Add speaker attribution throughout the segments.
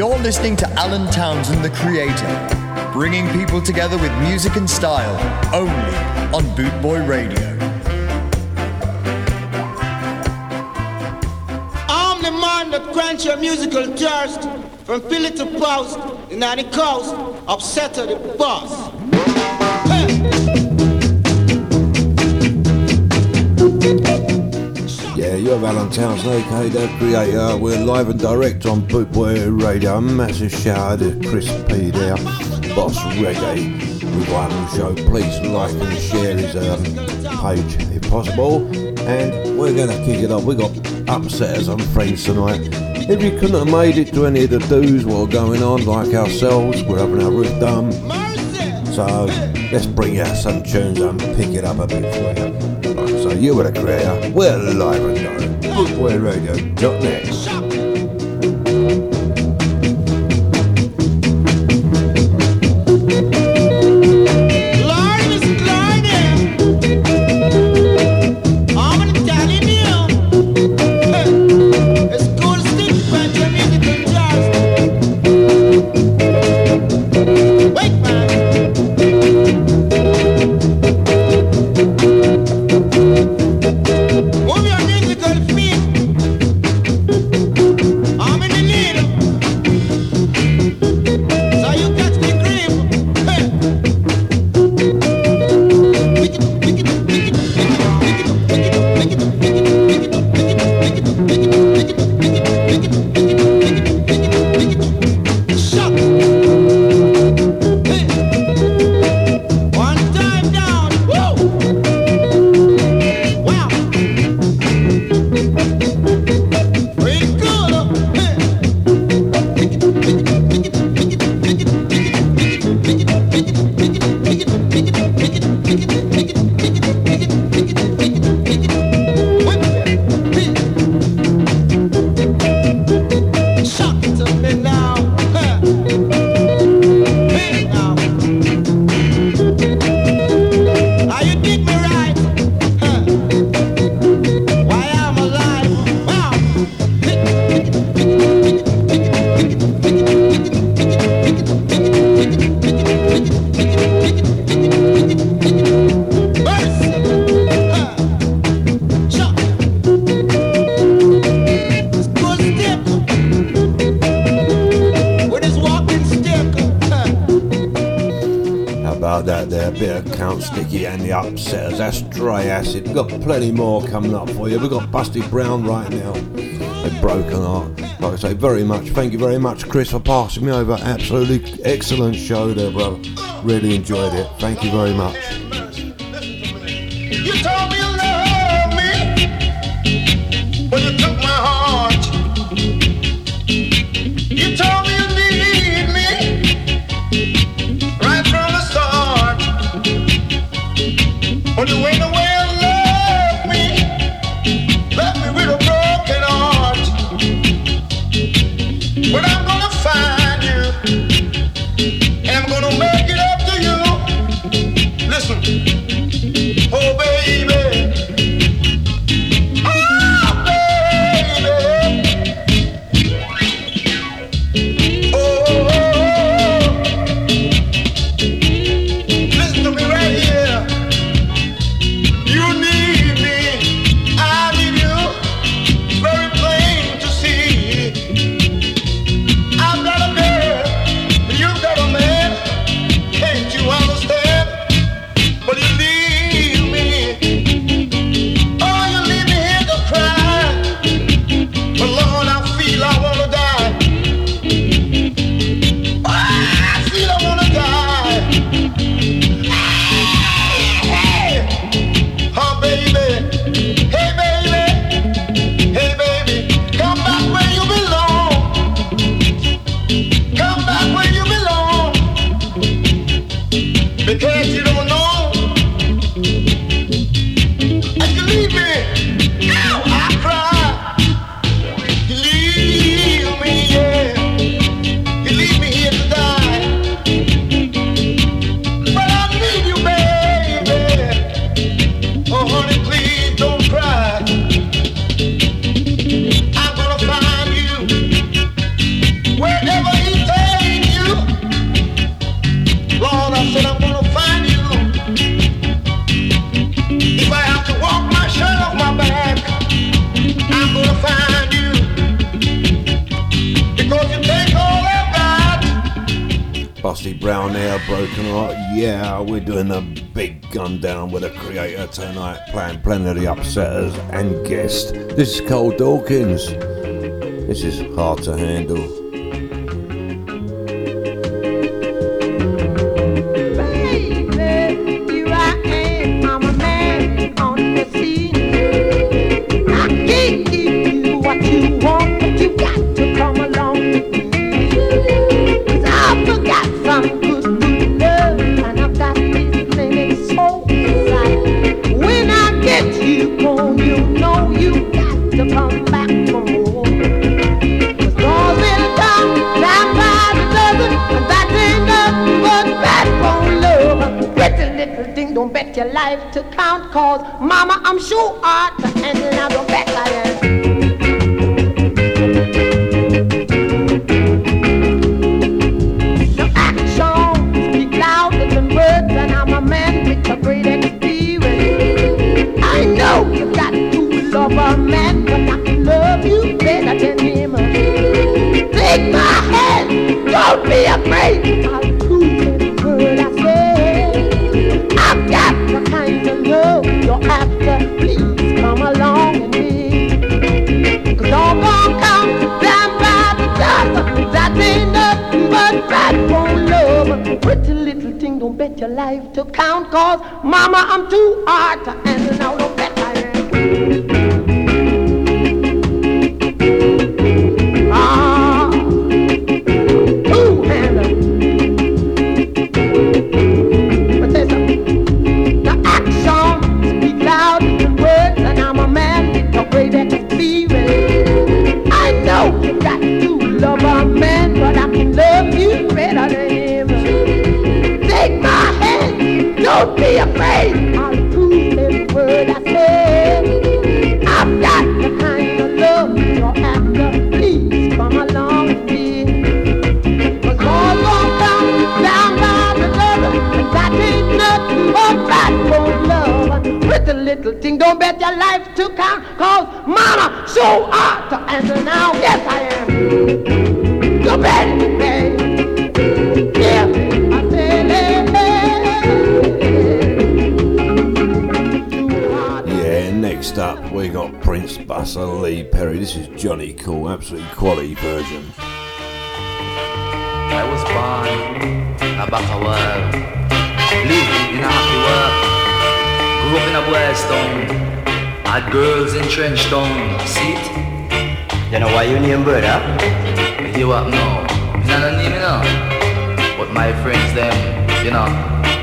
Speaker 1: You're listening to Alan Townsend, the creator, bringing people together with music and style only on Bootboy Radio.
Speaker 2: I'm the man that quench your musical thirst from Philly to Post and on the coast upset to the boss.
Speaker 3: Yeah, you're Alan Townsend, aka the creator. We're live and direct on Bootboy Radio. Massive shout out to Chris P there, Boss Reggae. Got show. Please like and share his um, page if possible. And we're going to kick it off. We've got upsetters and friends tonight. If you couldn't have made it to any of the do's what are going on, like ourselves, we're having our roof done. So let's bring out some tunes and pick it up a bit for you. You were the creator, we're live and direct. Bootboyradio.net. acid. We've got plenty more coming up for you. We've got Busty Brown right now. A broken heart. Like I say, very much. Thank you very much, Chris, for passing me over. Absolutely excellent show there, brother. Really enjoyed it. Thank you very much.
Speaker 2: This is Carl Dawkins. This is hard to handle. be afraid. I'll prove every word I say. I've got the kind of love you're after. Please come along with me. Cause all I'm down, down by the lover. And that ain't nothing but bad for love. With a little thing, don't bet your life to count. Cause mama, so ought to answer now. Yes, I That's a Lee Perry. This is Johnny Cool, absolutely quality version. I was born in a backward world, lived in a happy world, grew up in a Blairstone, had girls in trench town. See it? You know why you name brother? You what now? You know the name, you know? But my friends, them, you know,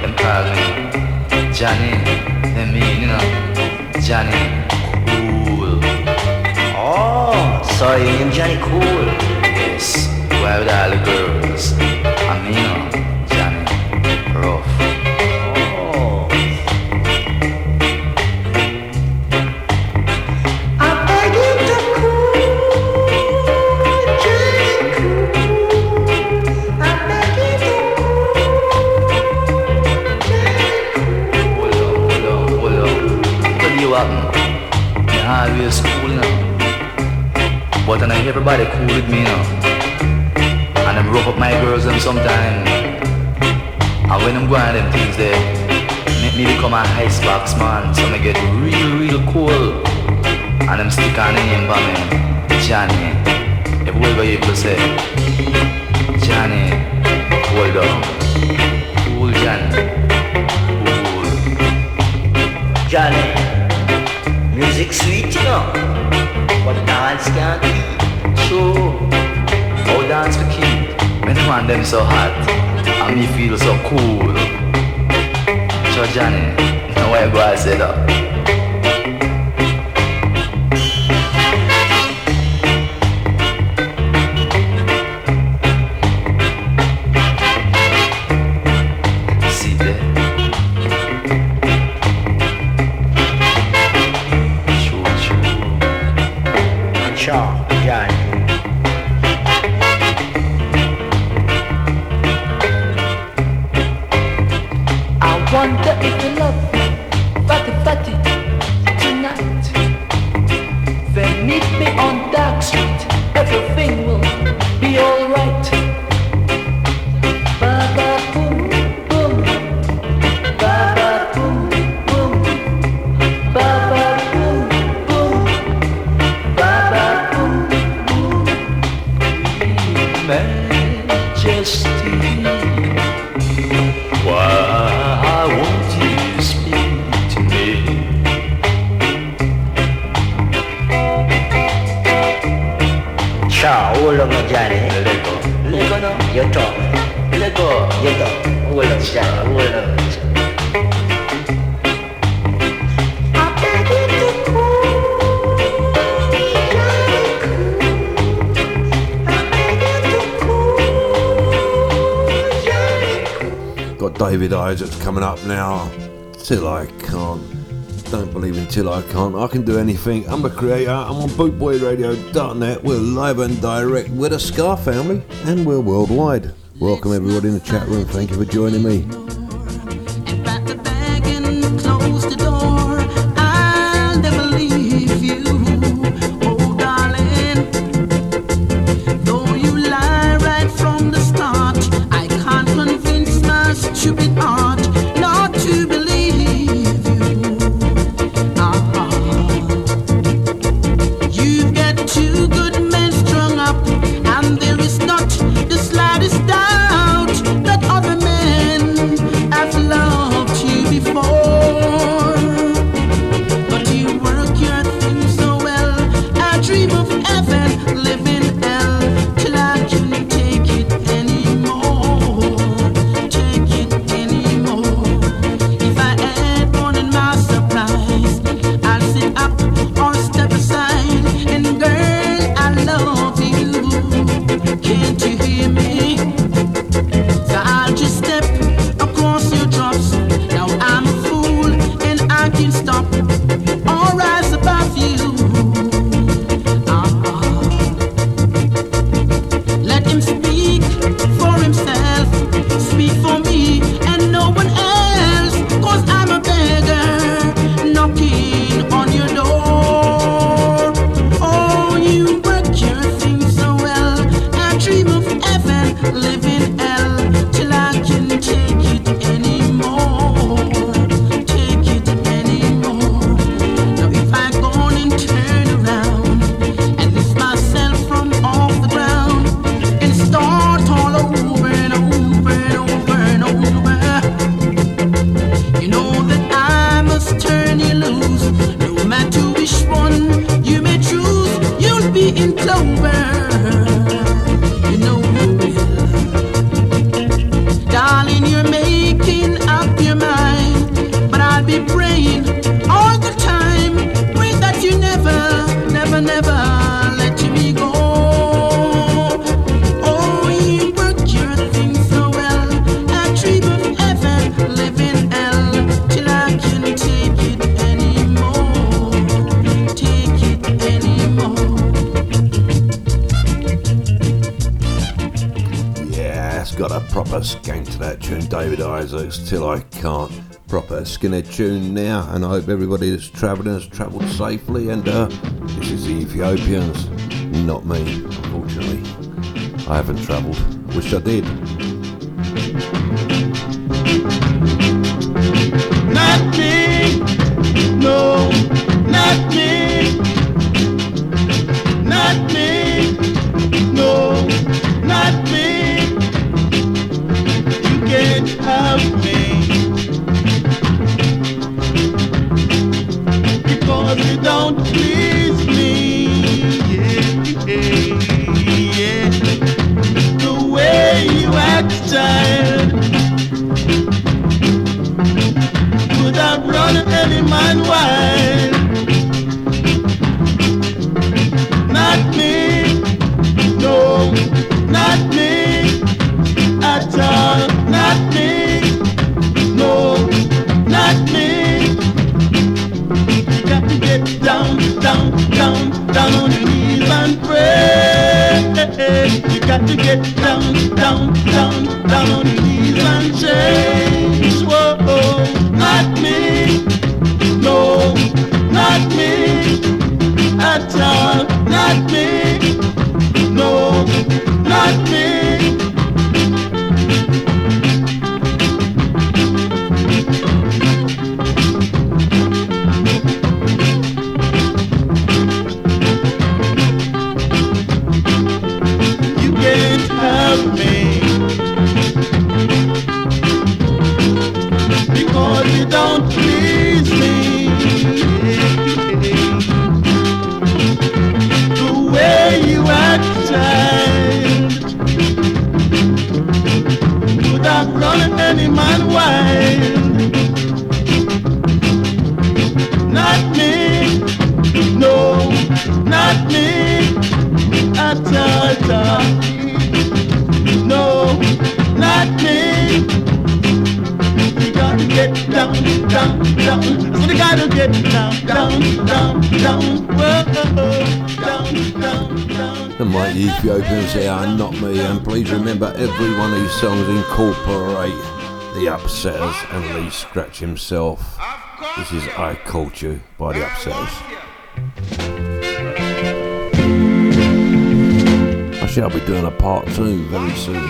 Speaker 2: them call me Johnny, them mean, you know, Johnny saw you in Johnny Cool. Yes, without all the girls. I mean, everybody cool with me now. And I'm rough up my girls them sometimes. And when I'm going them things they make me become a high sparks man. So I get real, real cool. And them stick on the name for me. Johnny.
Speaker 4: Everywhere you go say Johnny, hold on. Cool Johnny. Cool. Johnny. Music sweet, you know. But dance can't be show. Or dance for kid. When man them so hot, and me
Speaker 5: feel so cool. So Johnny, now I go I say that. Till I can't. Don't believe until I can't. I can do anything. I'm a creator. I'm on bootboyradio.net. We're live and direct. We're the Ska family and we're worldwide. Welcome everybody in the chat room. Thank you for joining me. Skinhead tune now, and I hope everybody that's travelling has travelled safely. And uh, this is the Ethiopians, not me, unfortunately. I haven't travelled, wish I did.
Speaker 6: To get down, down, down, down on your knees and change.
Speaker 7: Ethiopians here, not me, and please remember every one of these songs incorporate the Upsetters and Lee Scratch himself. This is I Called You by the Upsetters. I shall be doing a part two very soon.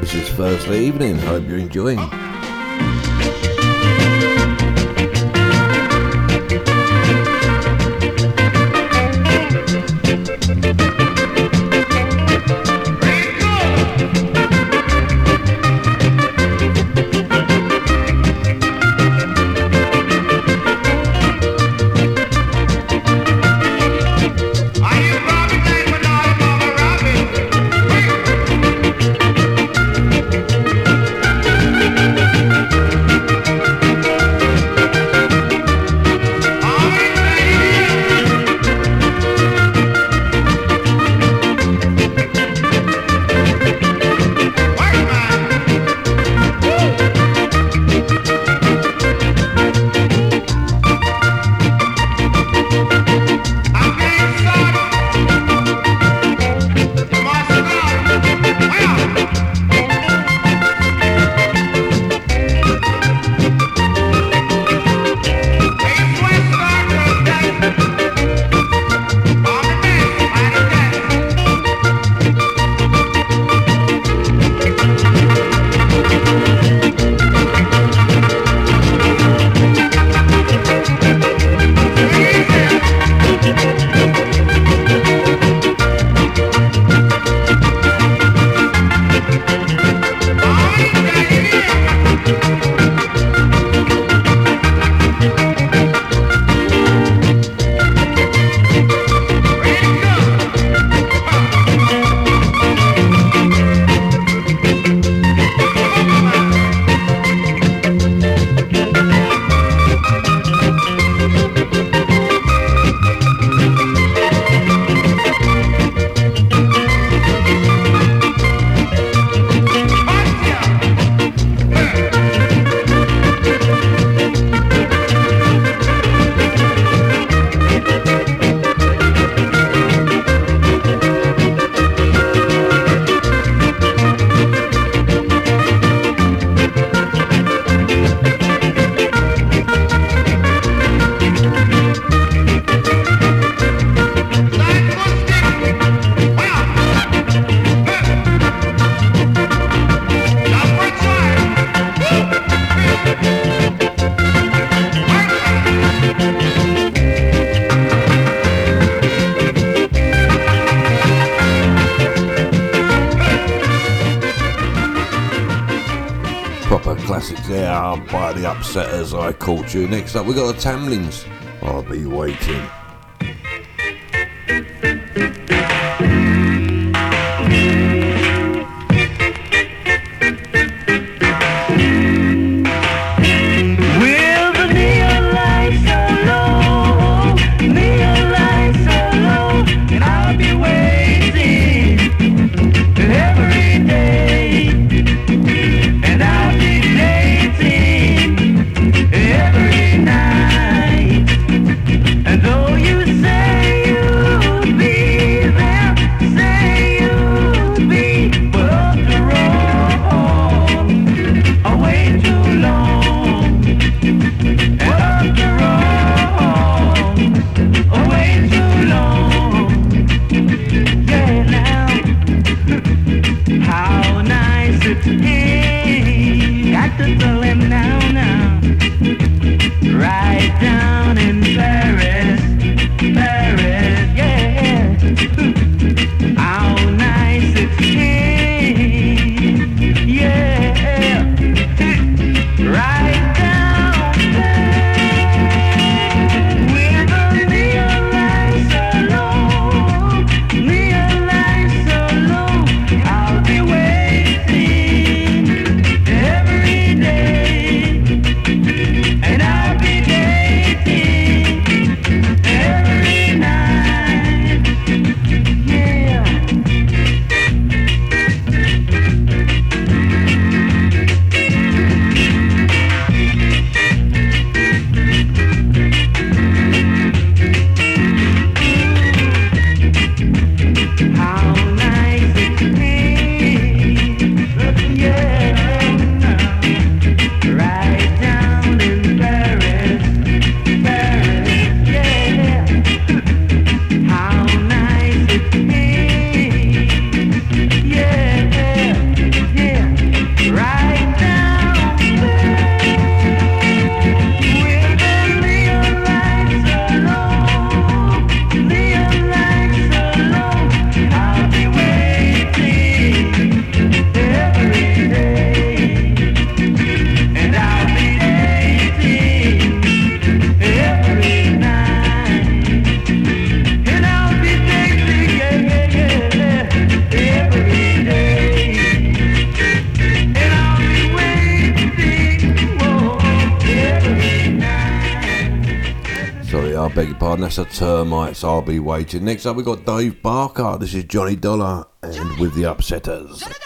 Speaker 7: This is Thursday evening, hope you're enjoying. Next up, we got the Tamlins. I'll oh, be waiting.
Speaker 5: be waiting. Next up, we've got Dave Barker. This is Johnny Dollar and with the Upsetters.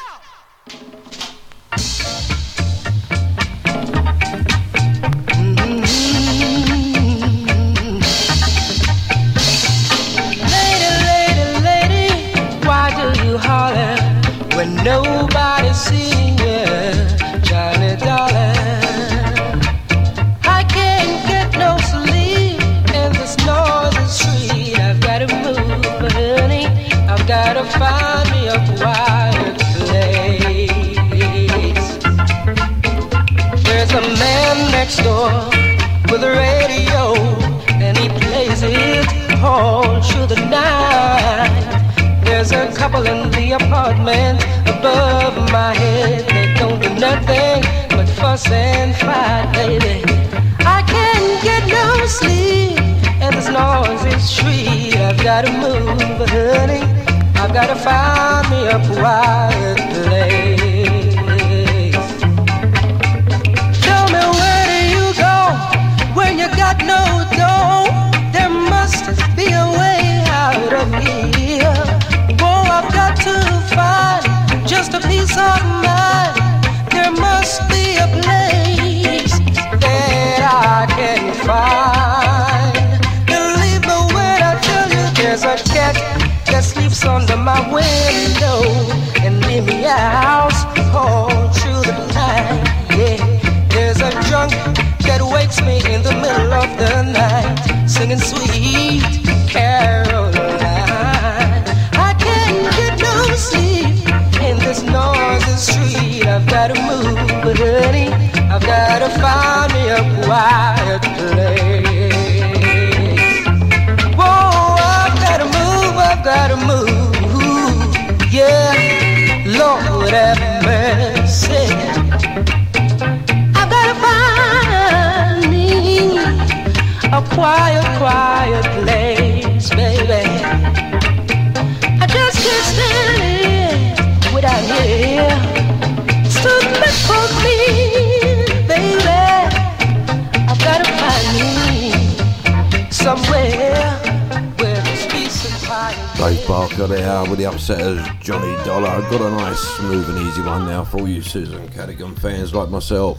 Speaker 8: says Johnny
Speaker 5: Dollar. I've got a nice, smooth, and easy one now for all you Susan Cadogan fans like myself.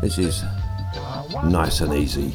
Speaker 5: This is nice and easy.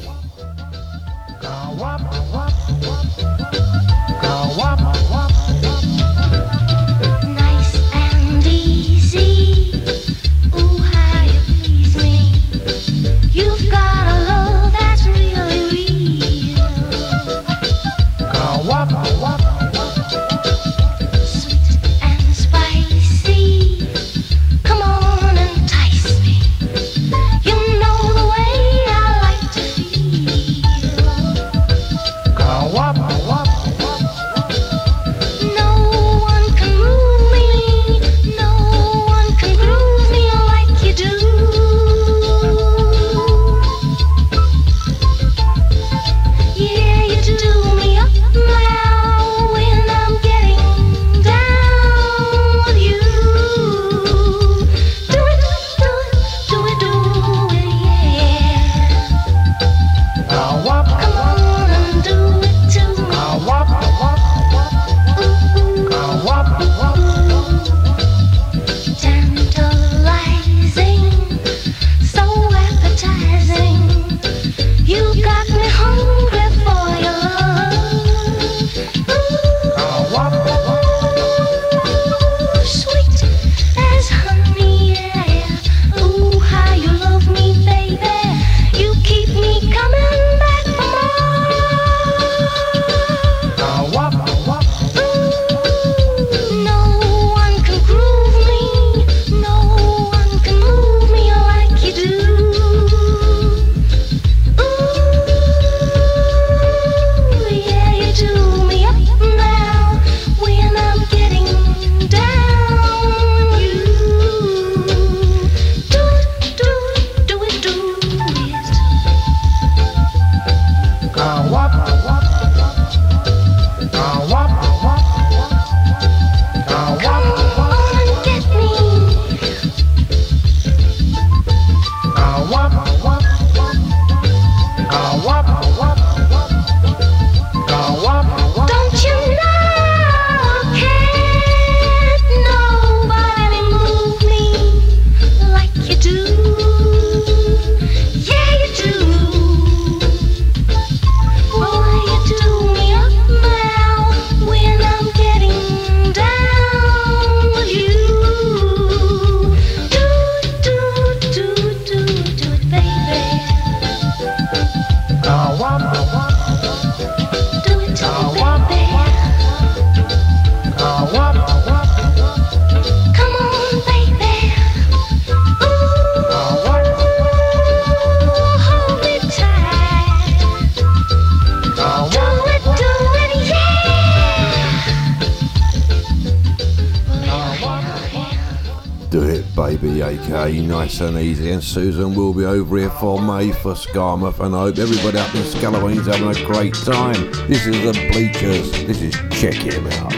Speaker 8: May for Skamouth, and I hope everybody up in Scalloween's having a great time. This is the Bleechers. This is Check Him Out.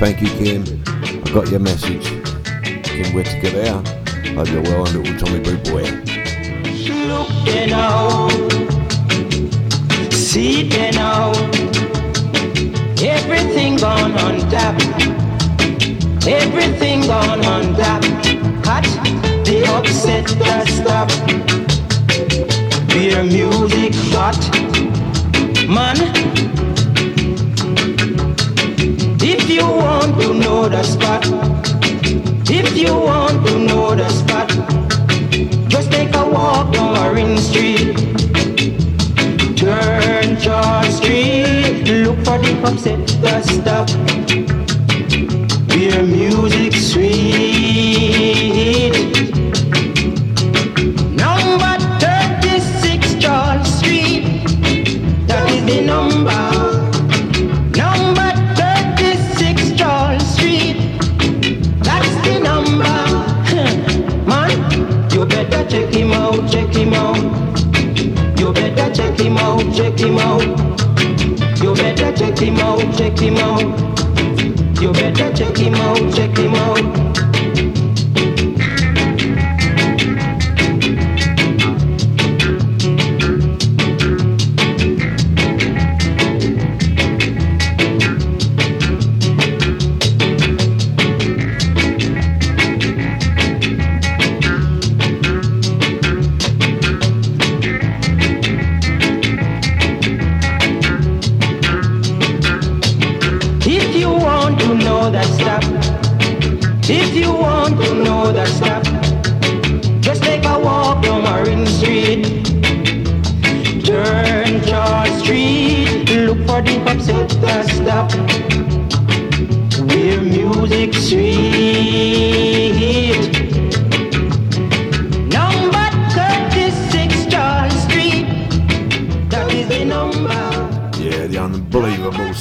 Speaker 8: Thank you, Kim. I got your message. Kim Whittaker there. Hope you're well, and little Tommy Boot Boy.
Speaker 9: Look there now, see there now, everything gone on tap, everything gone on tap. Cut the upset that stop. Beer music hot, man. If you want to know the spot, if you want to know the spot. Just take a walk down Marine Street. Turn Charles Street. Look for the upset that stop.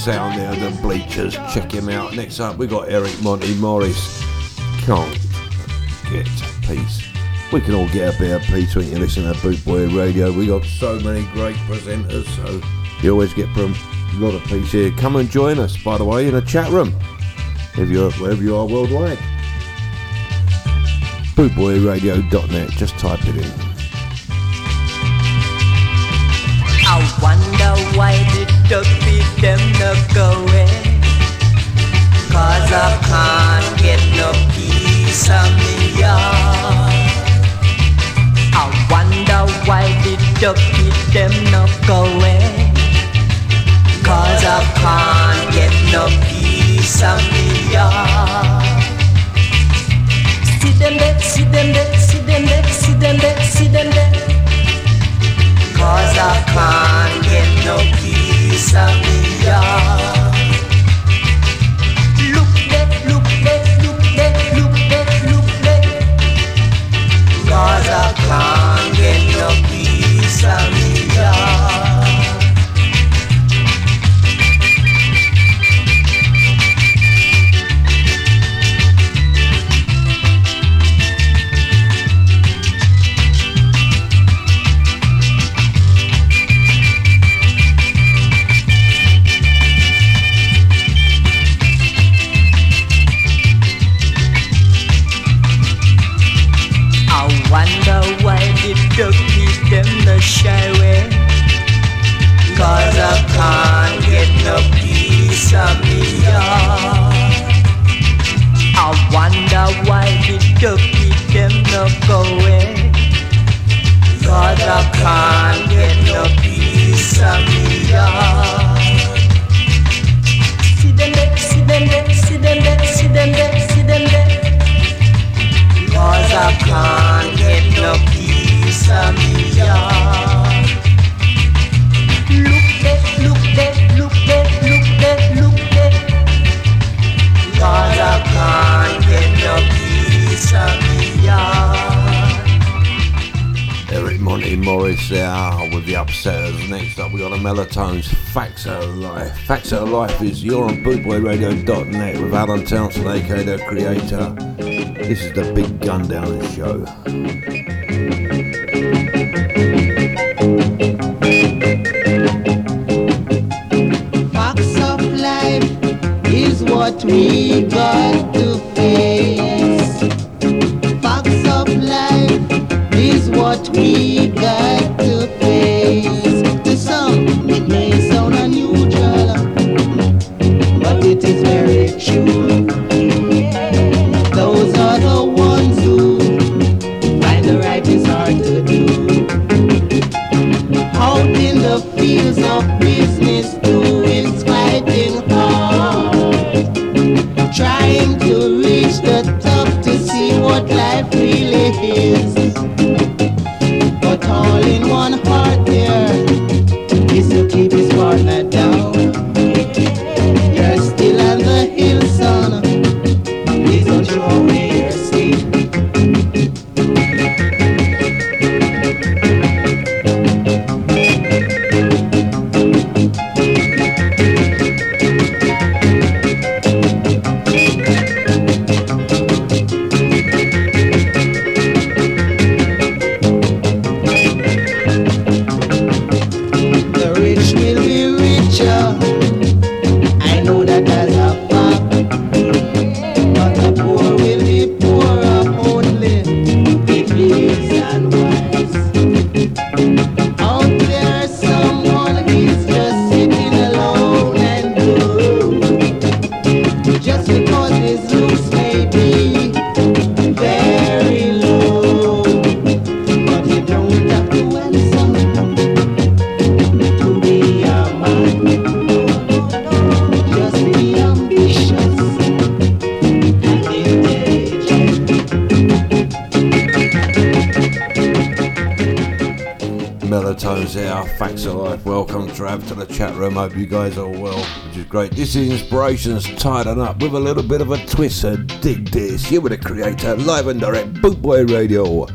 Speaker 8: Sound there, the Bleechers. Check him out. Next up, we got Eric Monty Morris. Can't get peace. We can all get a bit of peace when you listen to Boot Boy Radio. We got so many great presenters, so you always get from a lot of peace here. Come and join us, by the way, in a chat room if you're wherever you are worldwide. Bootboyradio.net. Just type it in.
Speaker 10: I wonder why did the beat them not go away? Cause I can't get no peace me yard. I wonder why did the beat them not go away? Cause I can't get no peace yard. See them there, see them there, see them there, see them there, see them there. Cause I can't get no peace yard. Look there, look there, look there, look there, look there. Cause I can't get no peace of wonder why did the keep them the shy way? Cause I can't get no peace of me yard. I wonder why the keep them no go away? Cause I can't get no peace of me yard. See them there, see them there, see them there, see them there, see them there. Cause I can't get no peace of me. Look there, look there, look there, look there, look there. Cause I can't get no peace of me.
Speaker 8: Eric Monty Morris there with the upsetters. Next up, we got the Mellotones. Facts of Life. Facts of Life is you're on bootboyradio.net with Alan Townsend, aka the creator. This is the Big Gun Down Show.
Speaker 11: Box of life is what we got. is
Speaker 8: great. This is Inspirations Tighten Up with a little bit of a twist. So dig this. You were the creator, live and direct, Bootboy Radio.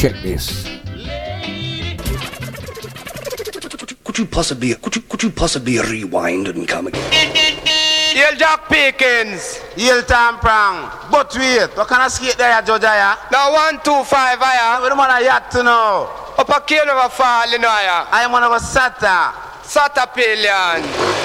Speaker 8: Check this.
Speaker 12: Could you possibly could you could you possibly rewind and come again? Yell Jack Pickens.
Speaker 13: Yell Tom Prang. But wait, what kind of skate there, Yeah?
Speaker 12: Now one, two, five, ayah.
Speaker 13: We don't want a yacht to know.
Speaker 12: Up a kill of a fall, you know.
Speaker 13: I'm one of a
Speaker 8: satta. Satta pillion.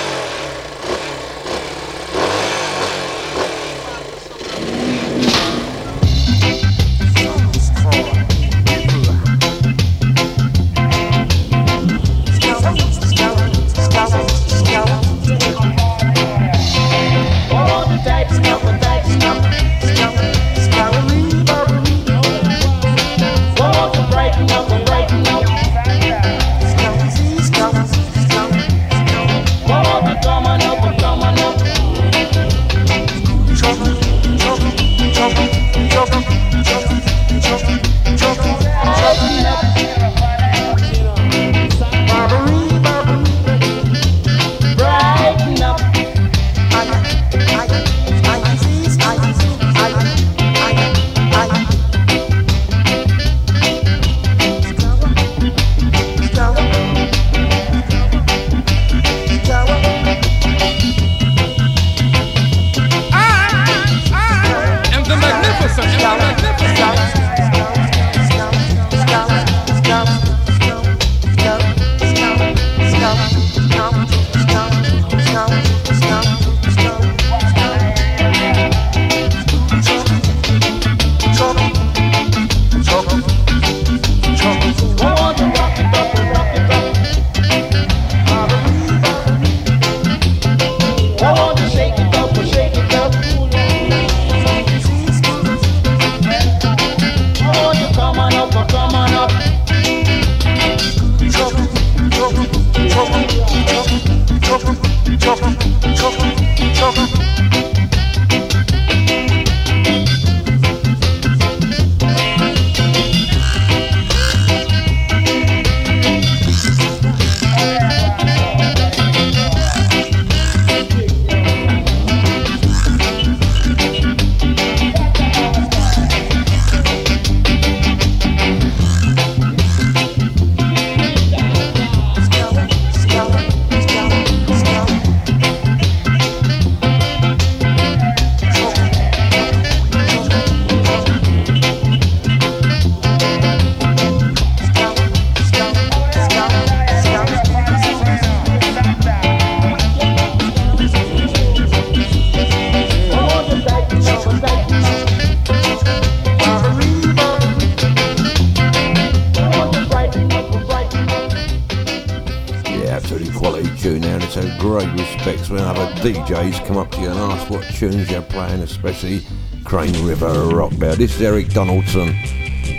Speaker 8: This is Eric Donaldson.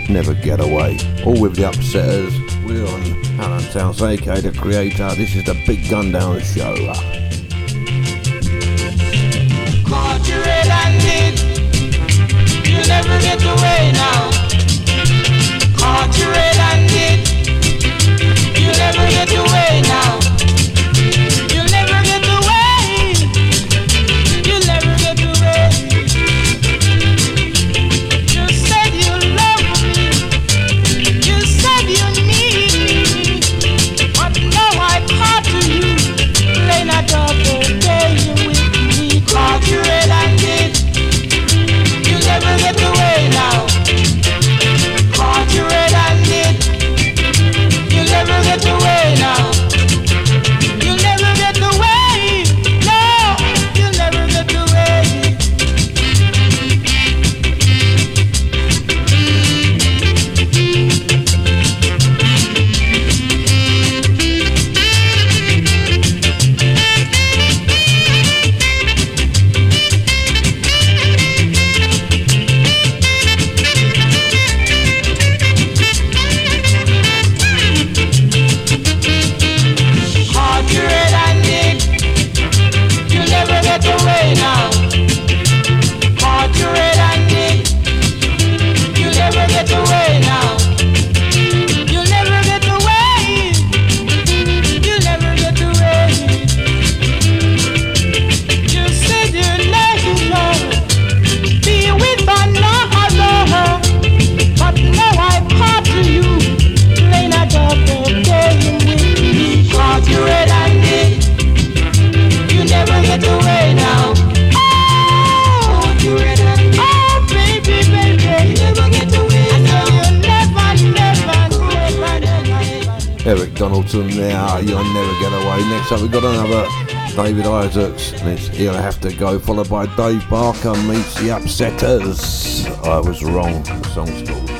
Speaker 8: Never get away. All with the upsetters. We're on Alan Towns, aka the creator. This is the Big Gun Down Show.
Speaker 14: to go, followed by Dave Barker meets the Upsetters. I was wrong. The song's called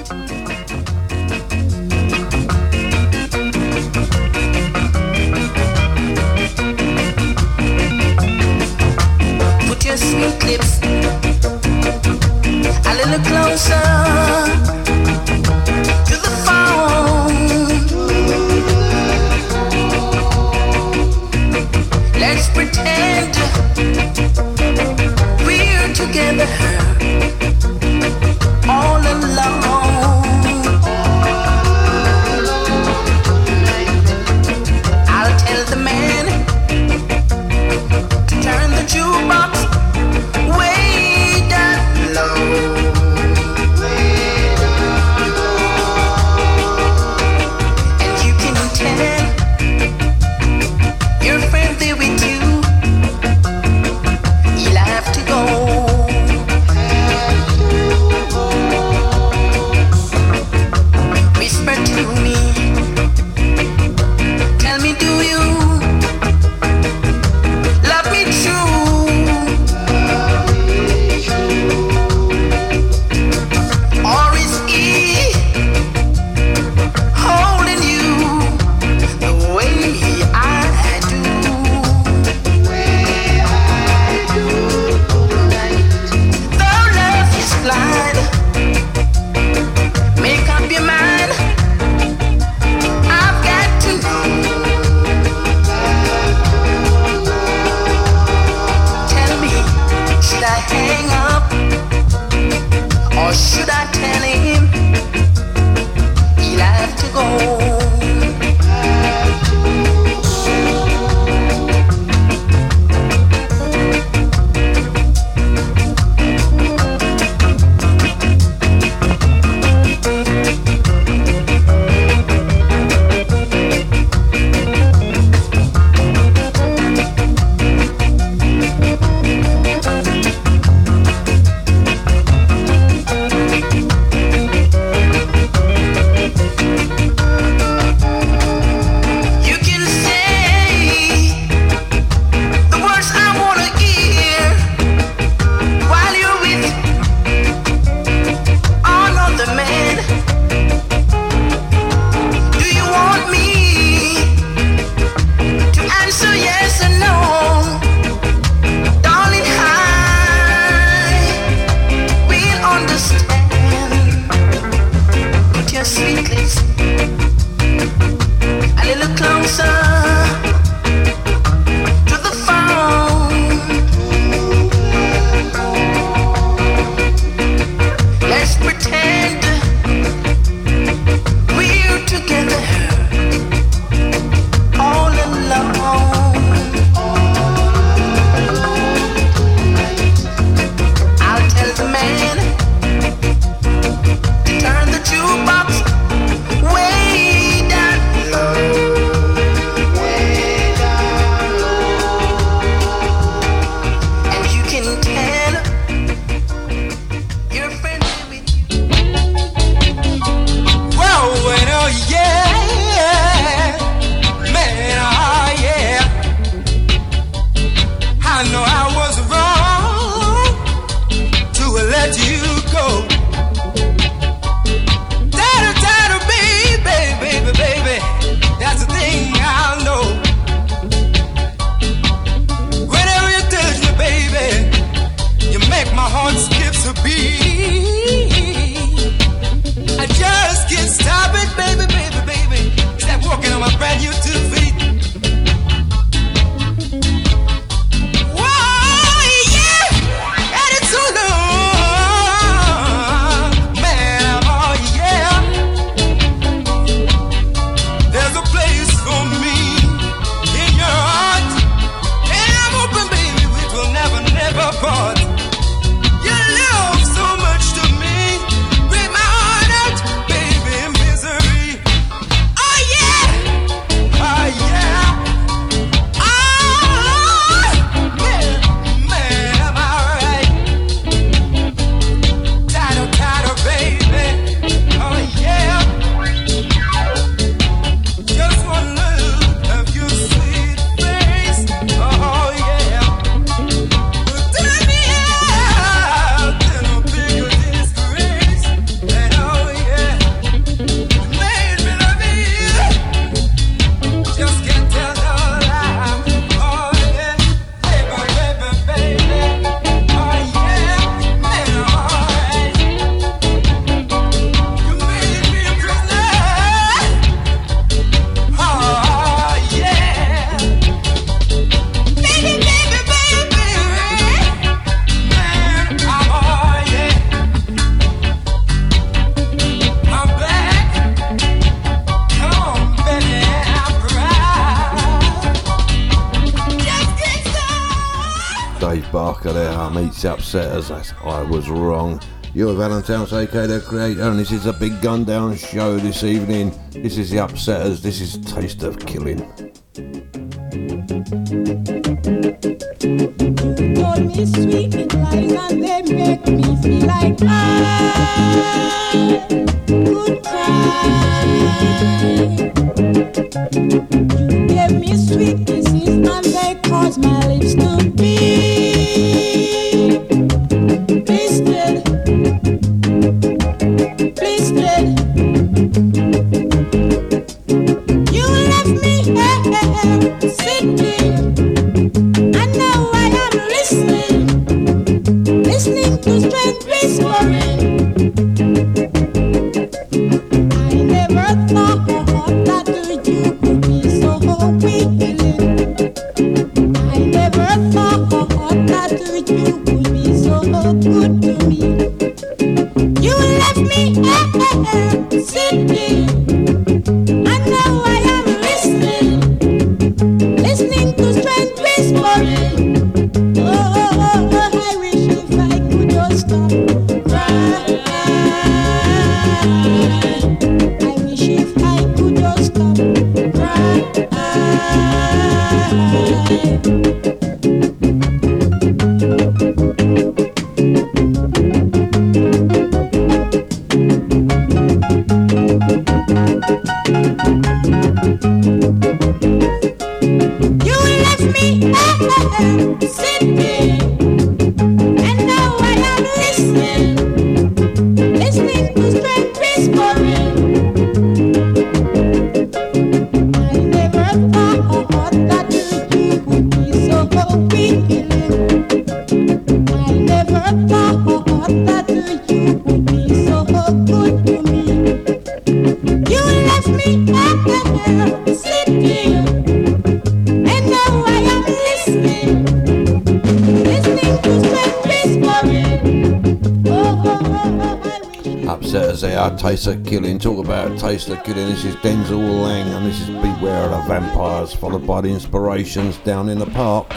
Speaker 8: meets Upsetters. I was wrong. You're Valentine's AK the Creator, and this is a big gun down show this evening. This is the Upsetters, this is Taste of Killing.
Speaker 15: Hold me sweet with and they make me feel like I could cry. You gave me sweet kisses and they cause my lips to bleed. Mr. Kid, and
Speaker 8: this is Denzel Lang, and this is Beware of the Vampires, followed by the Inspirations down in the park.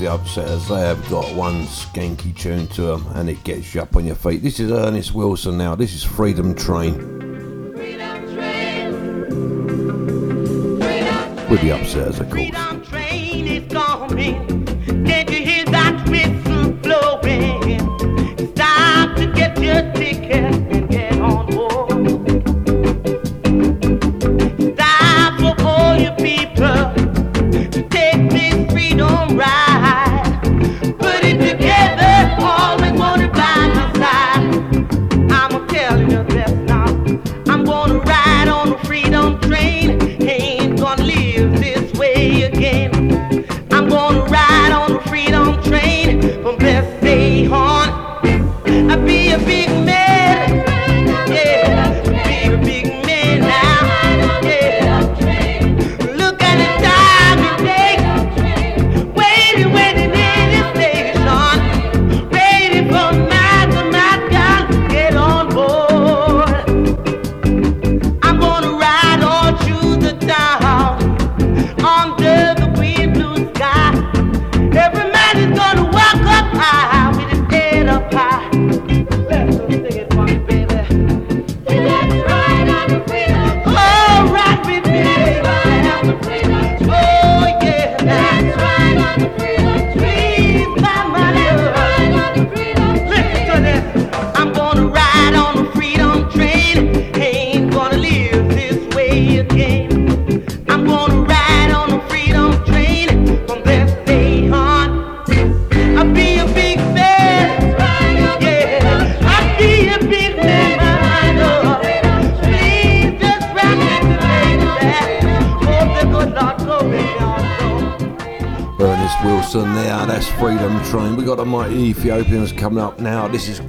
Speaker 16: the
Speaker 11: Upsetters. They have got one skanky tune to them and it gets you up on your feet. This is Ernest Wilson now. This is Freedom Train.
Speaker 8: Freedom Train. With the
Speaker 11: Upsetters, of course. coming up now. This is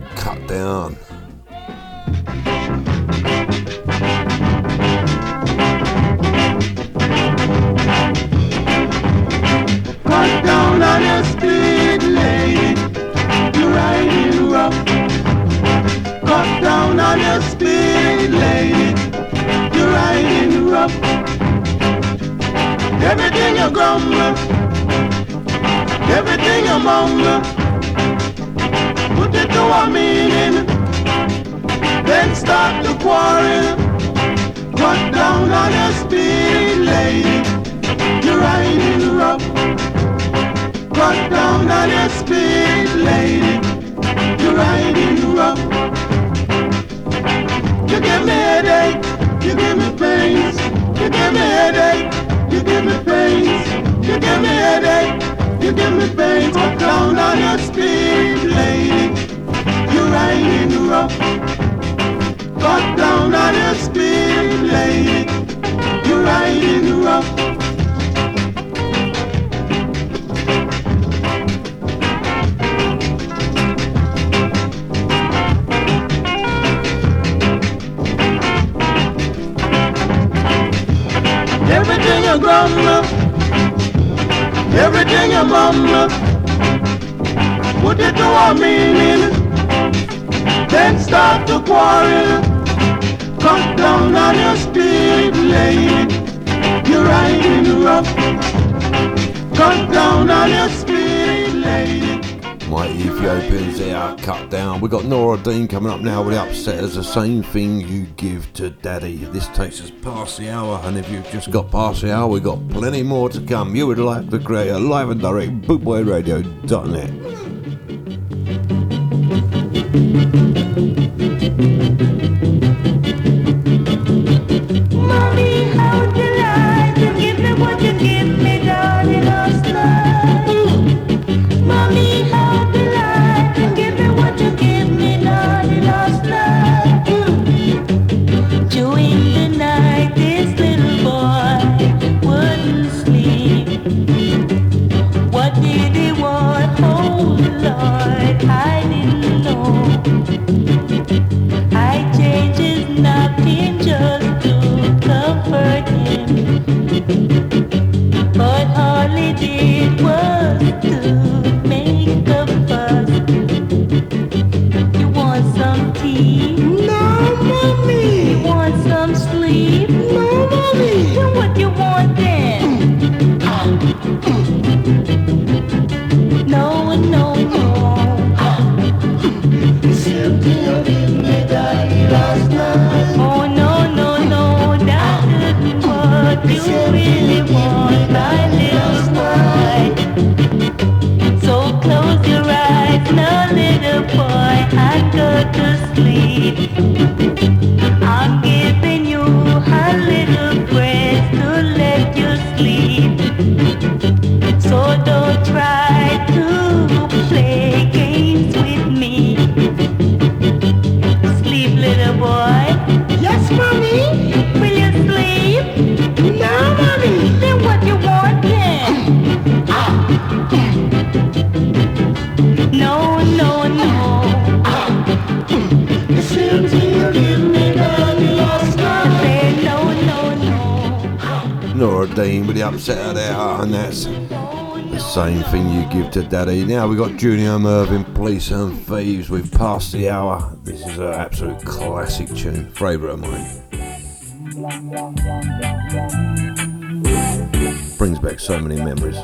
Speaker 11: set as the same thing you give to daddy. This takes us past the hour, and if you've just got past the hour, we've got plenty more to come. You would like to create a live and direct bootboyradio.net.
Speaker 8: same thing you give to daddy. Now we got Junior Murvin, Police and Thieves. We've passed the hour. This is an absolute classic tune, favourite of mine. Brings back so many memories.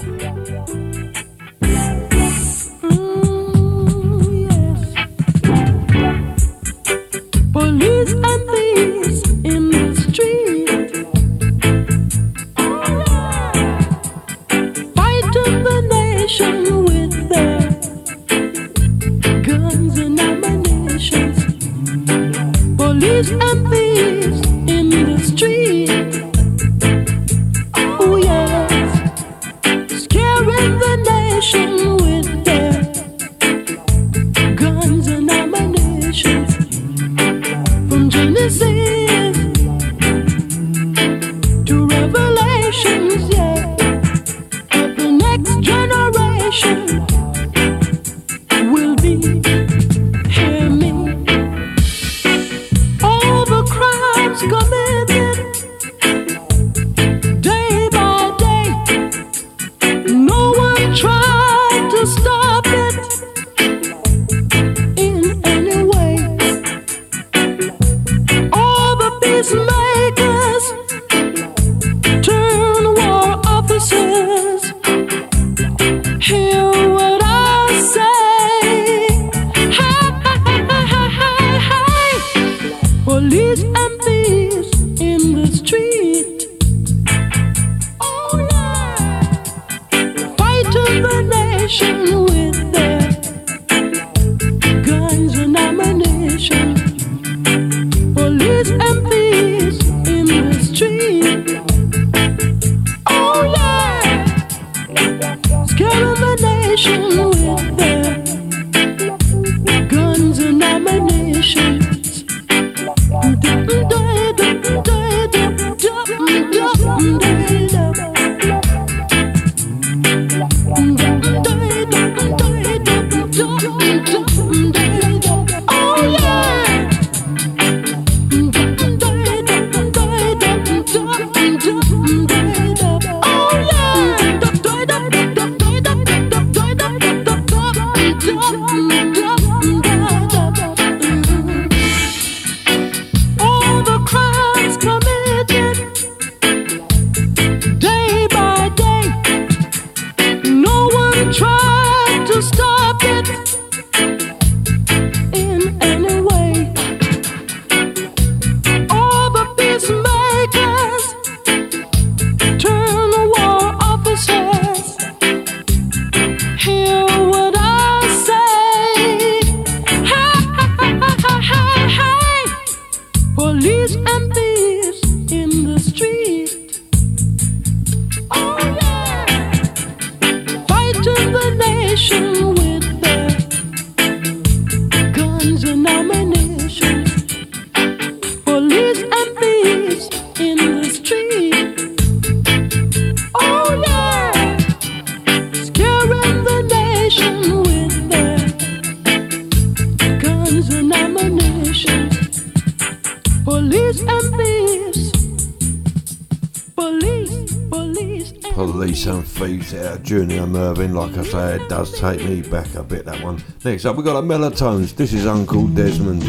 Speaker 8: take me back a bit, that one. Next up, we've got a Mellotones. This is Uncle Desmond.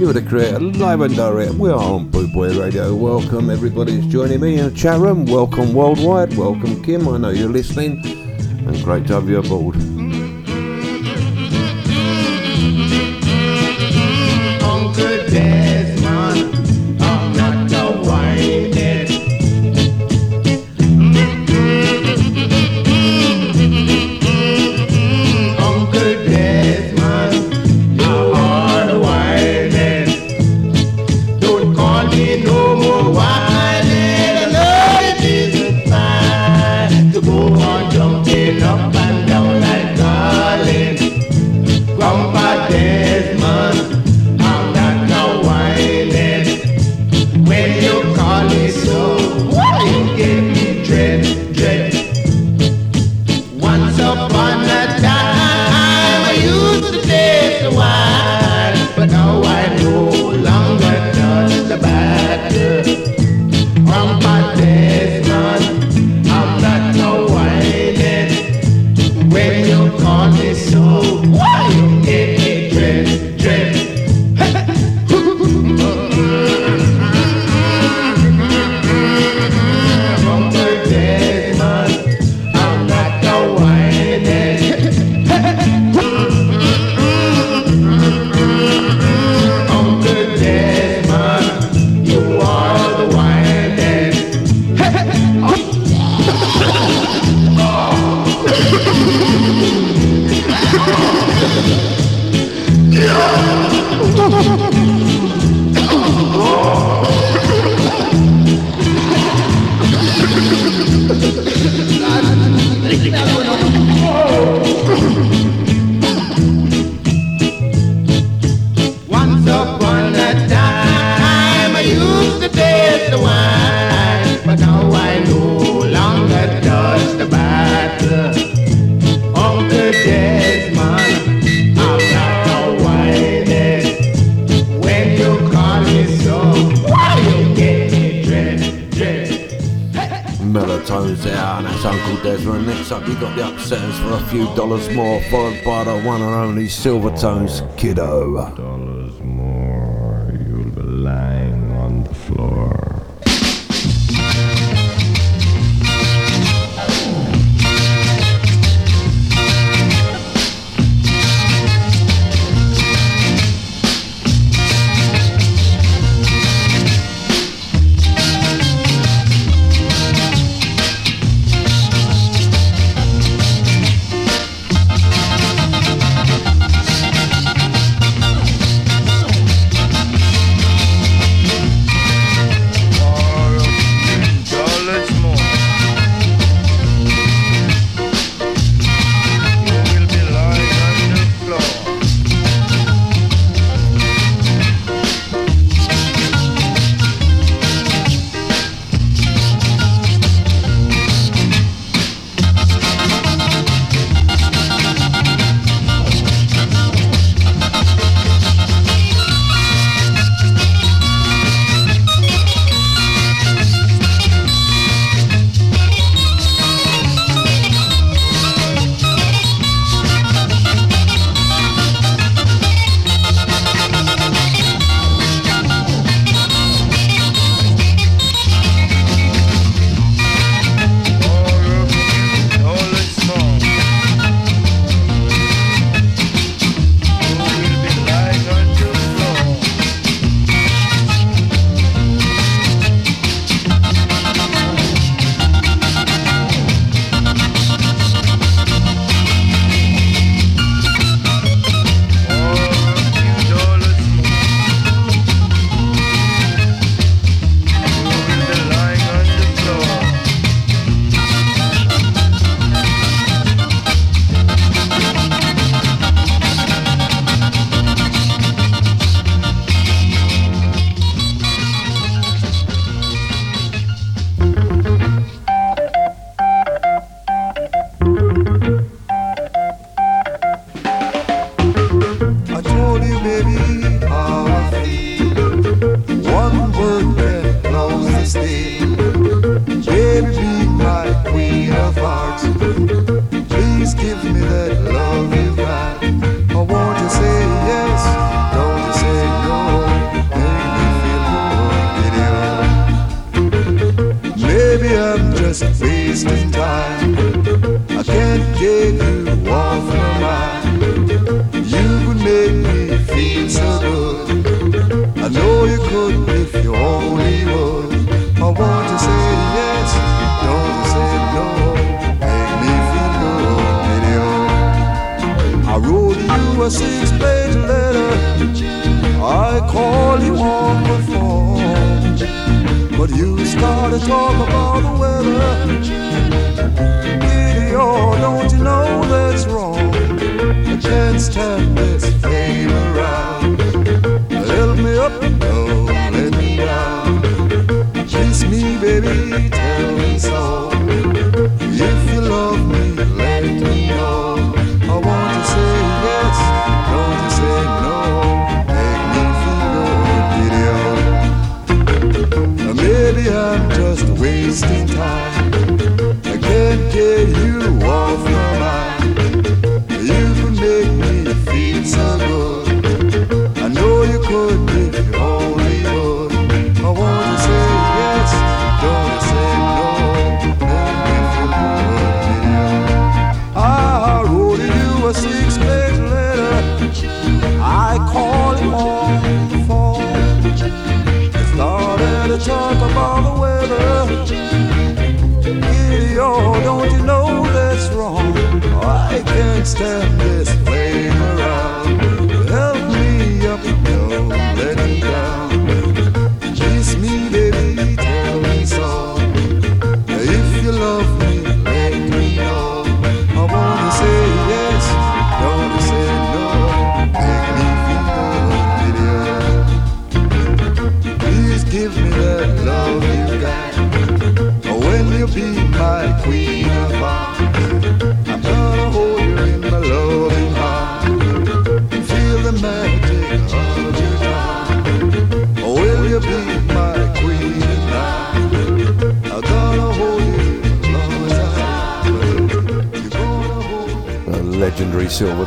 Speaker 8: You're the creator, live and direct. We are on Bootboy Radio. Welcome, everybody joining me in the chat room. Welcome, worldwide. Welcome, Kim. I know you're listening. And great to have you aboard.
Speaker 17: up, you got the upsetters for a few dollars more, followed by the one and only Silvertones kiddo.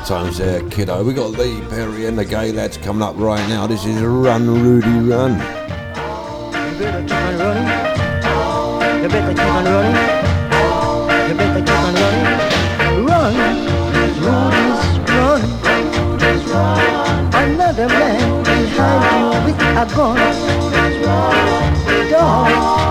Speaker 8: times there, kiddo. We got Lee Perry and the Gaylads coming up right now. This is Run, Rudy, Run.
Speaker 15: Another man behind you with a gun.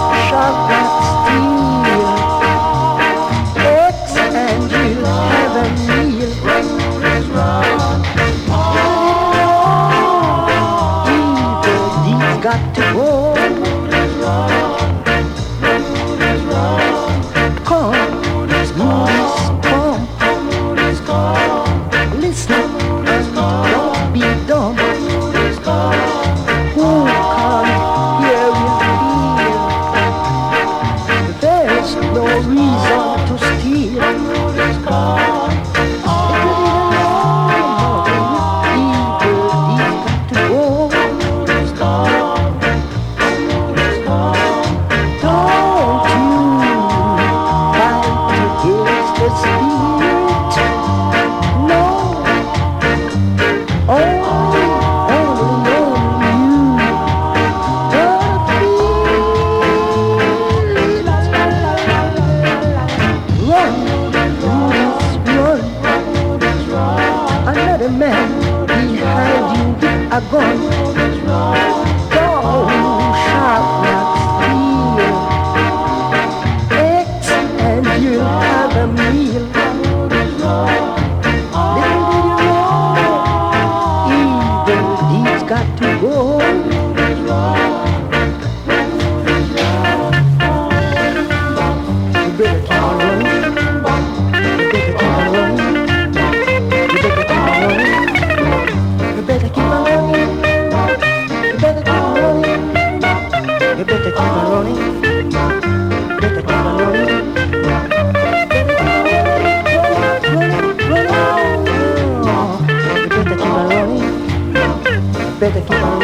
Speaker 15: better keep on.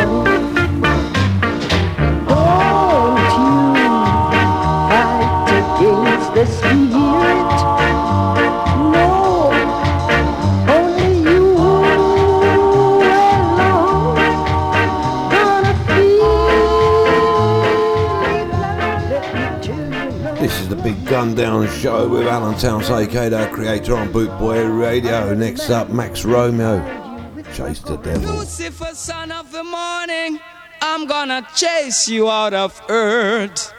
Speaker 15: Don't you fight against the spirit. No, only you alone gonna feel.
Speaker 8: This is the Big Gun Down Show with Alan Towns, aka creator on Bootboy Radio. Next up, Max Romeo. Chase the devil.
Speaker 18: Lucifer, son of the morning, I'm gonna chase you out of earth.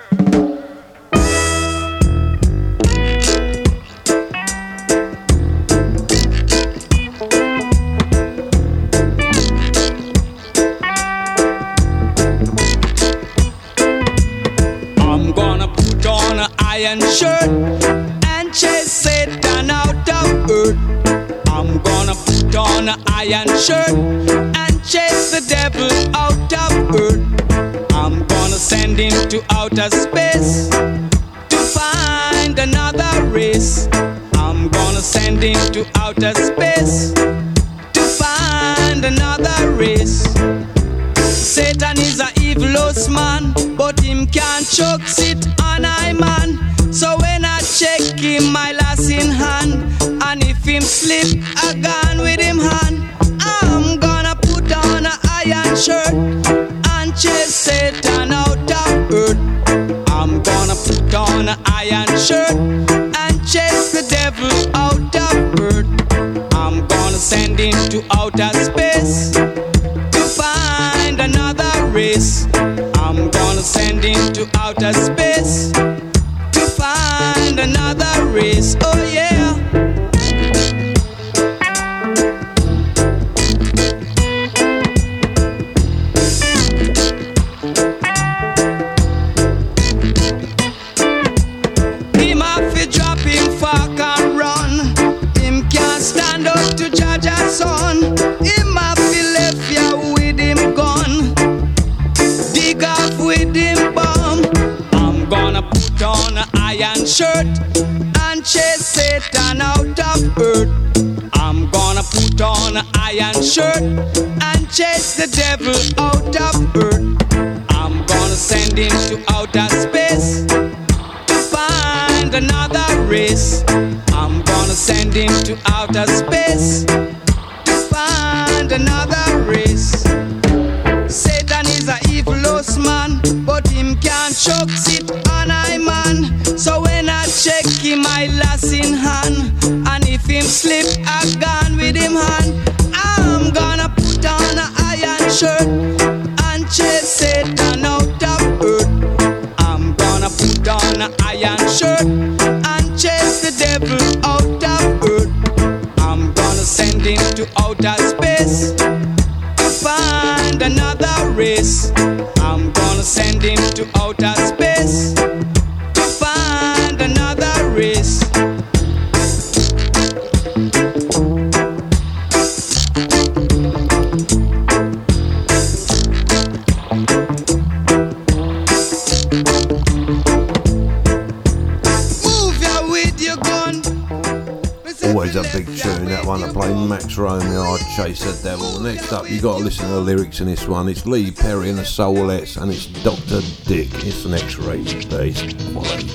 Speaker 8: Always a big tune, that one. I play Max Romeo, I Chase the Devil. Next up, you got to listen to the lyrics in this one. It's Lee Perry and the Soulettes, and it's Dr. Dick. It's an X-ray based quality.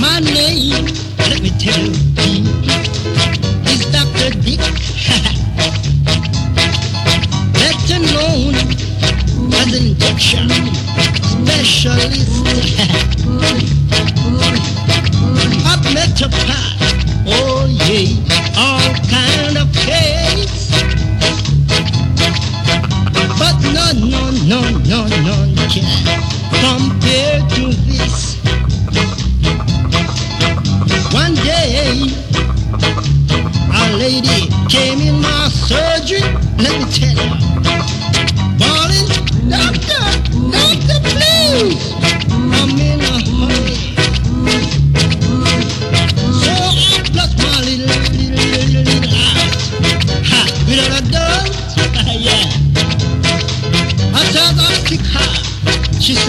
Speaker 14: My name, let me tell you, is Dr. Dick. Better known as injection specialist. Oh yeah, all kind of. But to this. One day, a lady came in my surgery. Let me tell you, bawling, doctor, doctor, please,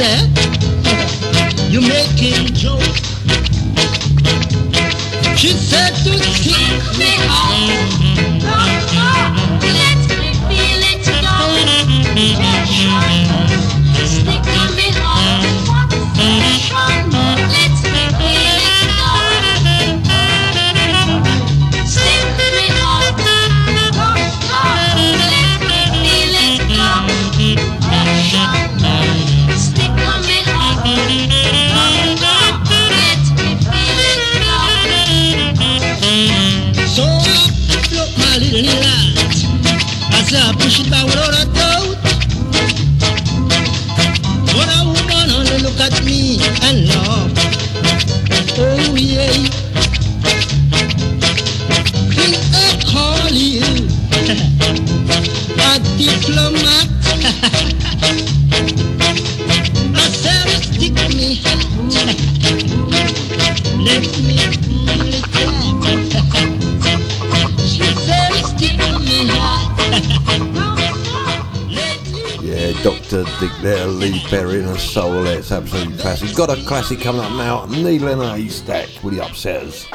Speaker 14: said, "You making jokes. She said to kick me
Speaker 8: Perry and the Soulettes. Absolutely classic. Got a classic coming up now. Needle in a haystack with the upsetters.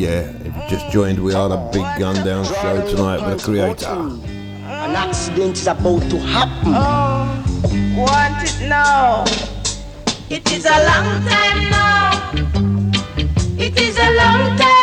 Speaker 8: yeah, if you just joined, we are a big gun down show tonight with a creator.
Speaker 14: An accident is about to happen.
Speaker 6: Oh, want it now. It is a long time now. It is a long time.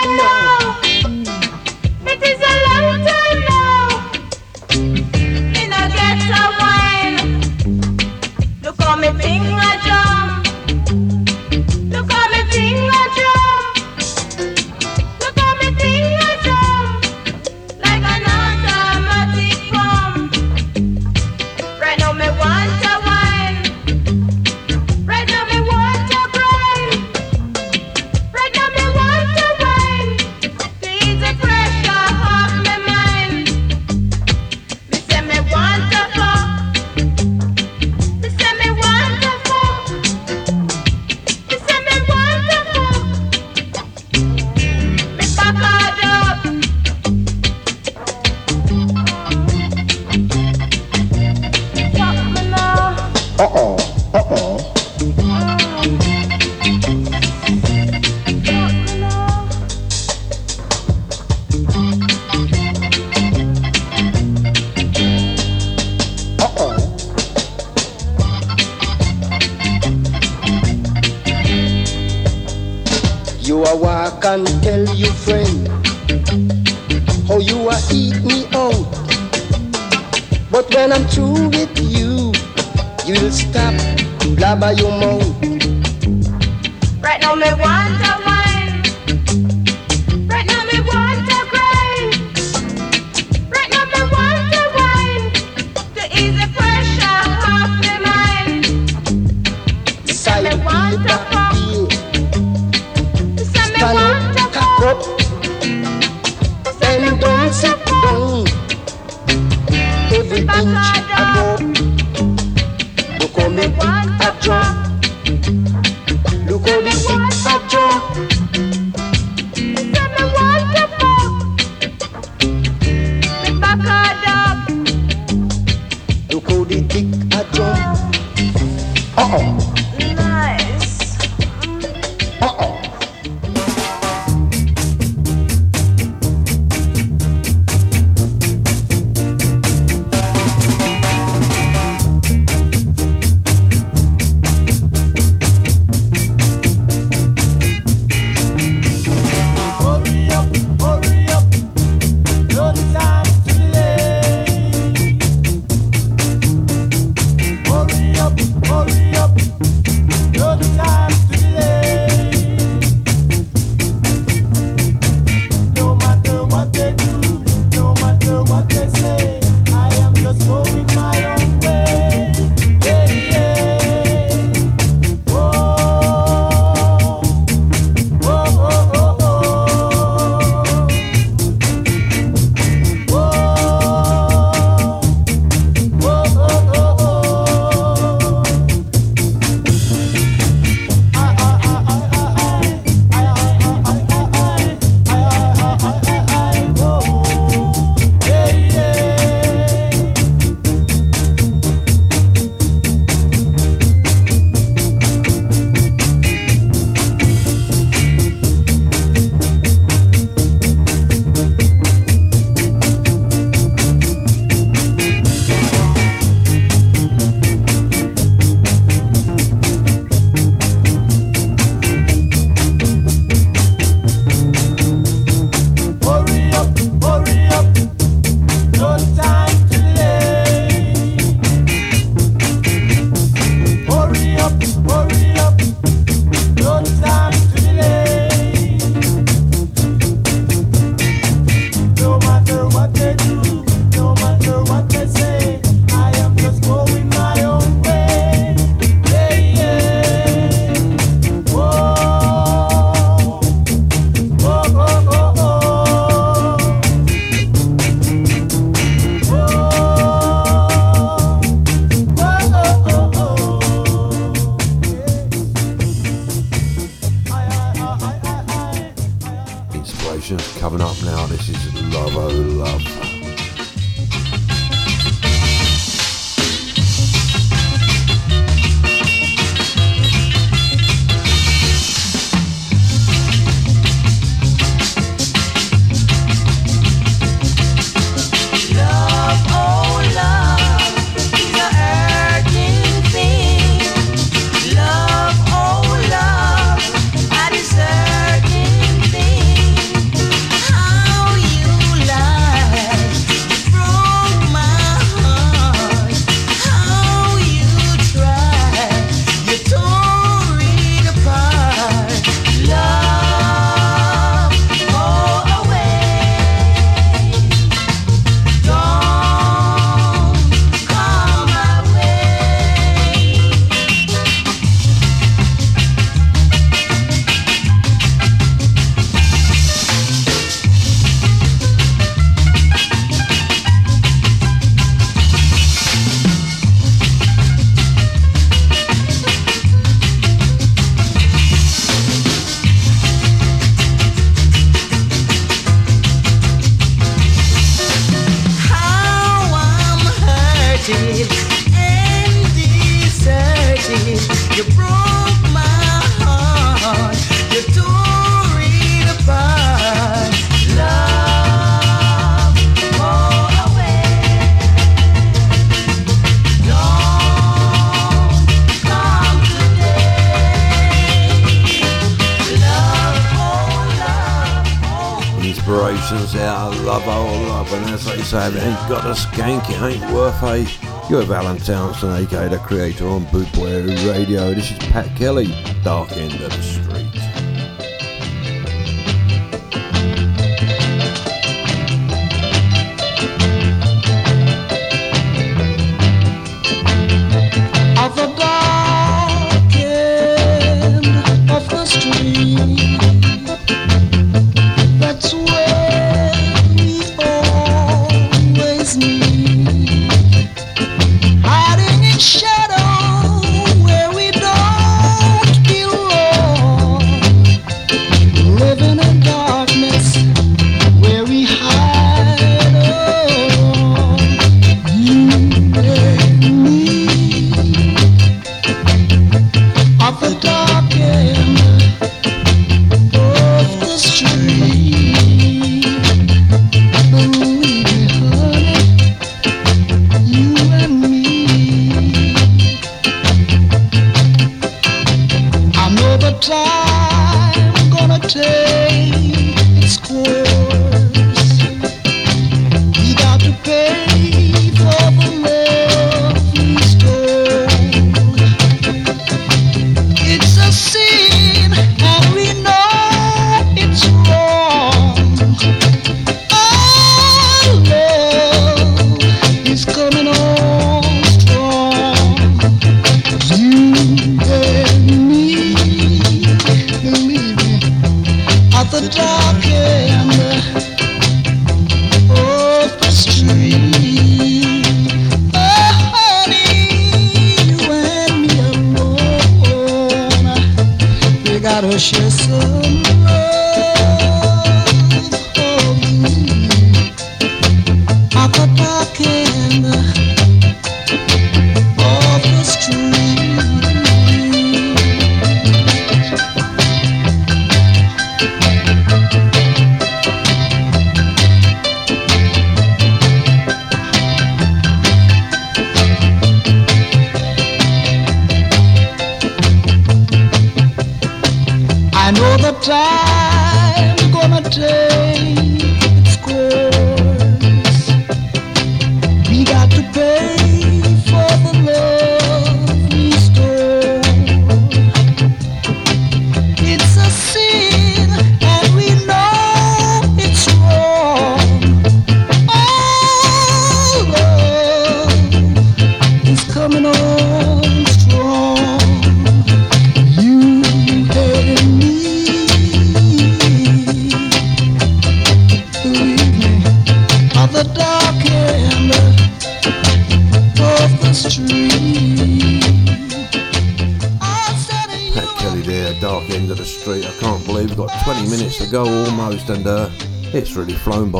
Speaker 5: Townsend, aka the creator on Bootboy Radio. This is Pat Kelly, Dark End of the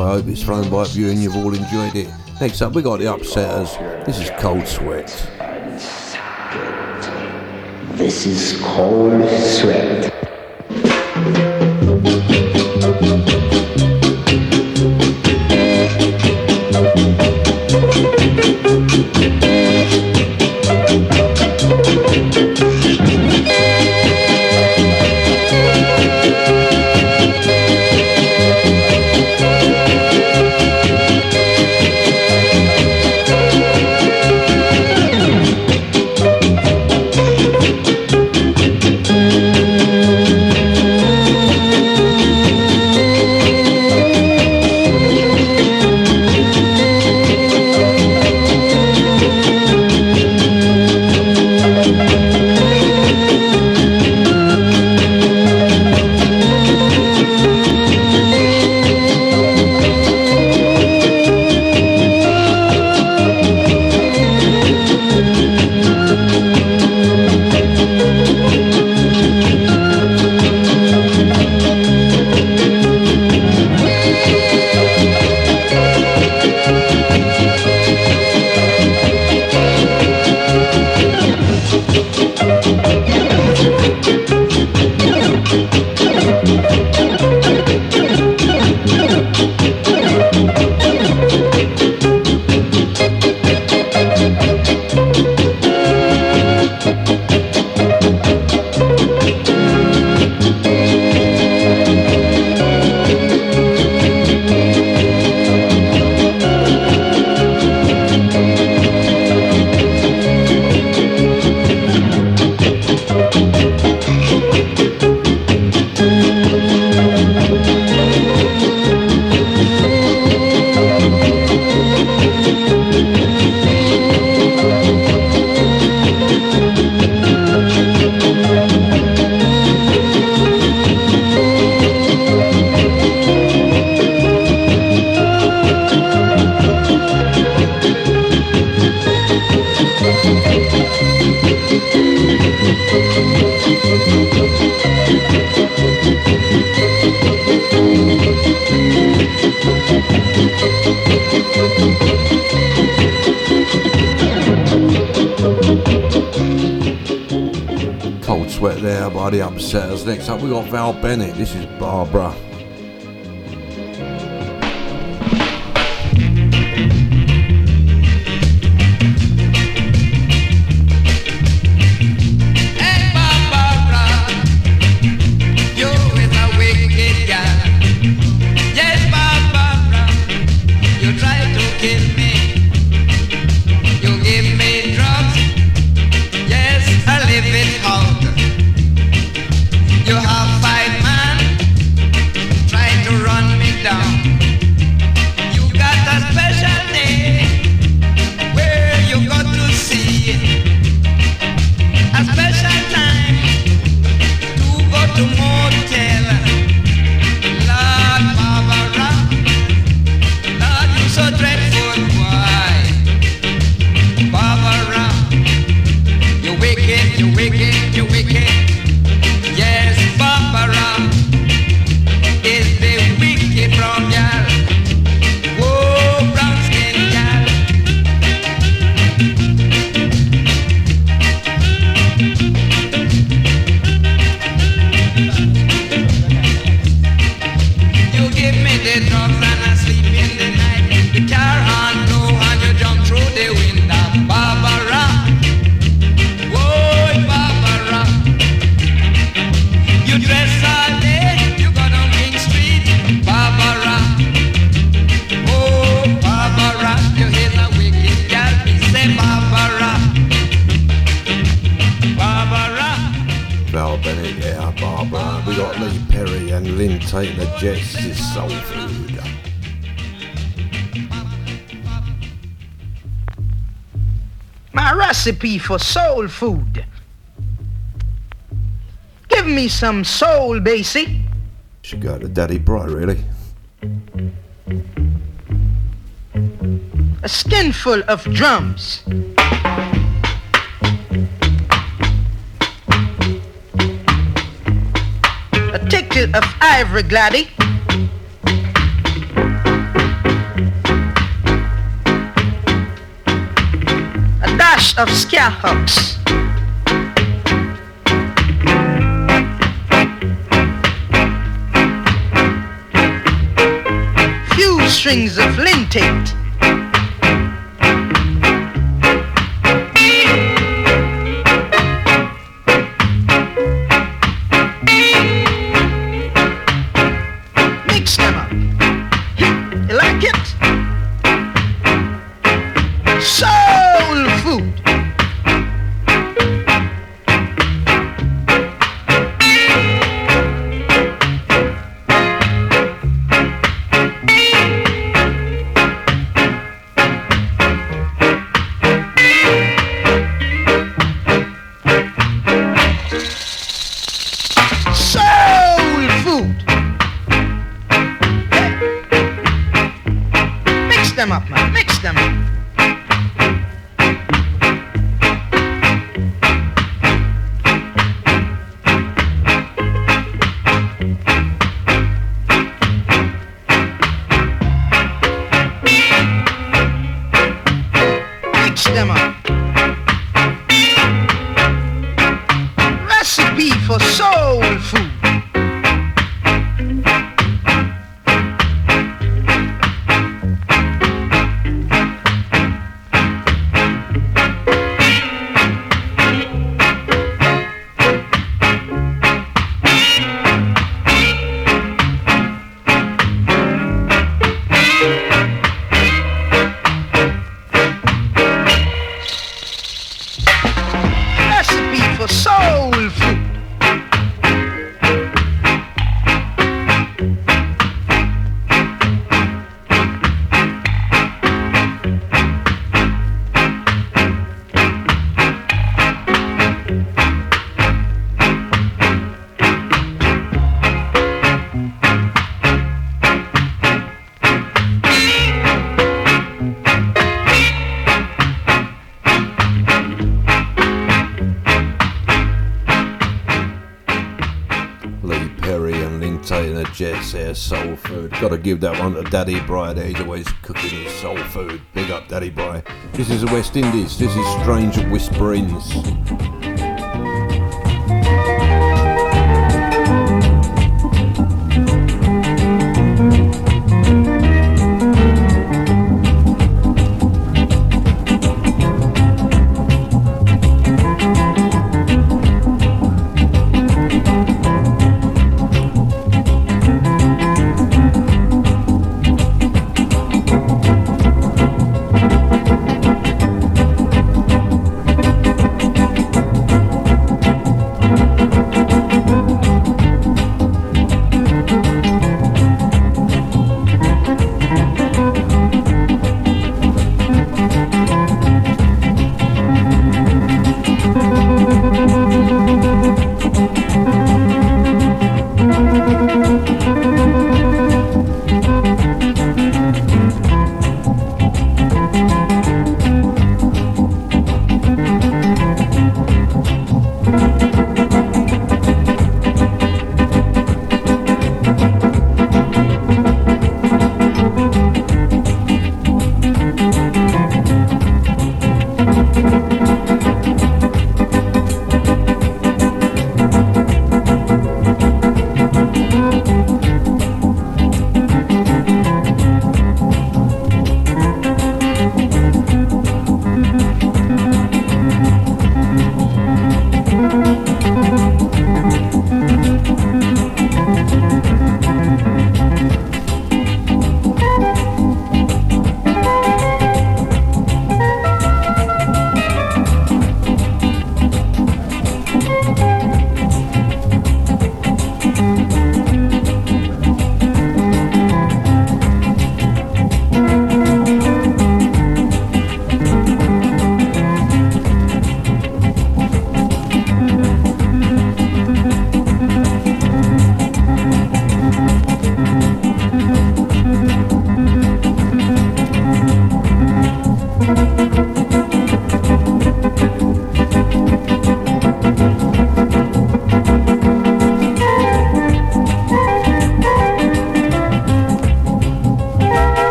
Speaker 8: I
Speaker 5: hope it's thrown by you and you've all enjoyed it. Next up, we got the Upsetters. This is Cold Sweat.
Speaker 19: This is Cold Sweat.
Speaker 18: Upsetters. Next up, we got Val Bennett. This is Barbara.
Speaker 20: for soul food. Give me some soul, Basie.
Speaker 18: She got a Daddy Bright, really.
Speaker 20: A skinful of drums. A ticket of ivory gladdy. of scarehawks. Few strings of
Speaker 8: lint there, soul food. Gotta give that one to Daddy Bry he's always cooking his soul food. Big up Daddy Bry. This is the West Indies, this is Strange Whisperings.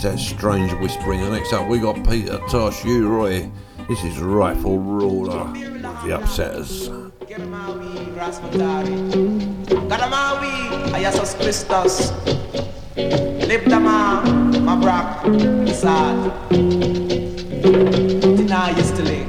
Speaker 8: is that strange whispering. And next up, we got Peter Tosh, U Roy. This is
Speaker 11: Rightful Ruler
Speaker 21: with the Upsetters. Christos. Deny.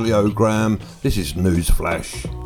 Speaker 21: Leo Graham. This is Newsflash.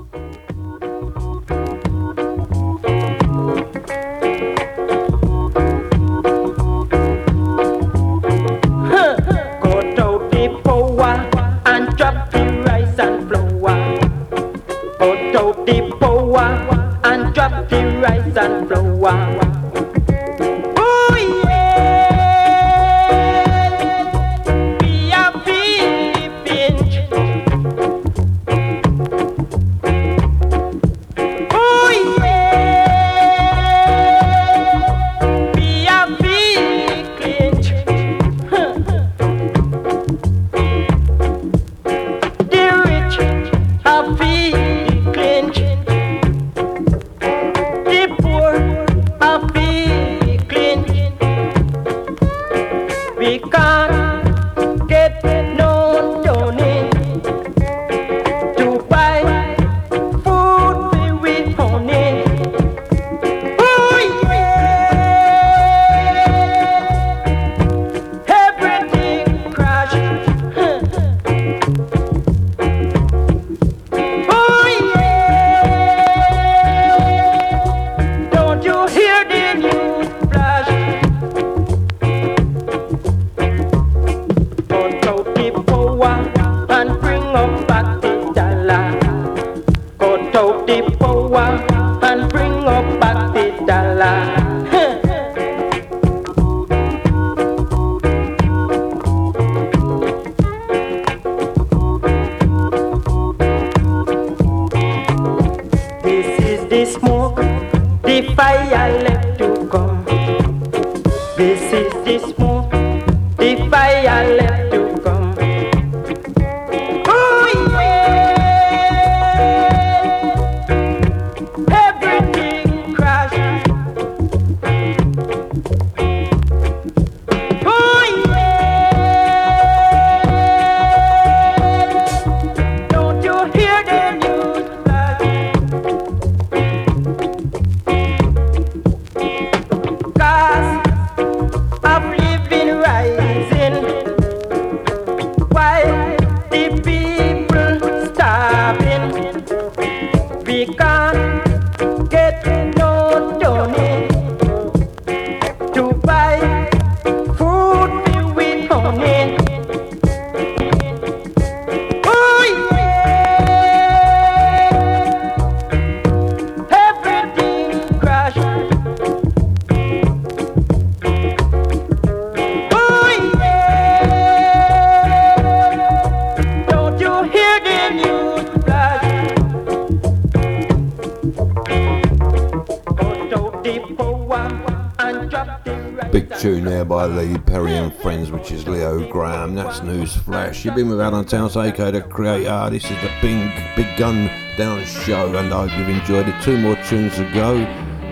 Speaker 21: You've been with Alan Towns, aka the creator. This is the big, big gun down show, and I hope you've enjoyed it. Two more tunes to go.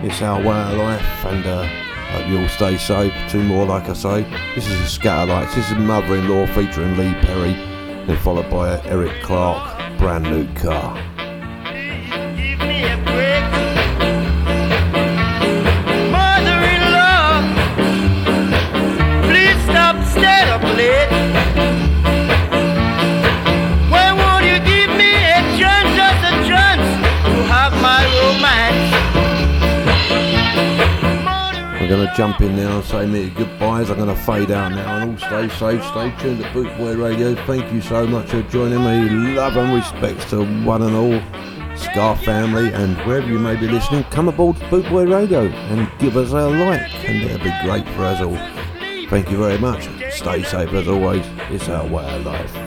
Speaker 21: It's our way of life, and uh, hope you all stay safe. Two more, like I say. This is the Skatalites. This is Mother-in-Law featuring Lee Perry, then followed by Eric Clark, brand new car. Jump in now and say me goodbyes. I'm going to fade out now and all stay safe. Stay tuned to Bootboy Radio. Thank you so much for joining me. Love and respects to one and all. Ska family and wherever you may be listening, come aboard Bootboy Radio and give us a like and it'll be great for us all. Thank you very much. Stay safe as always. It's our way of life.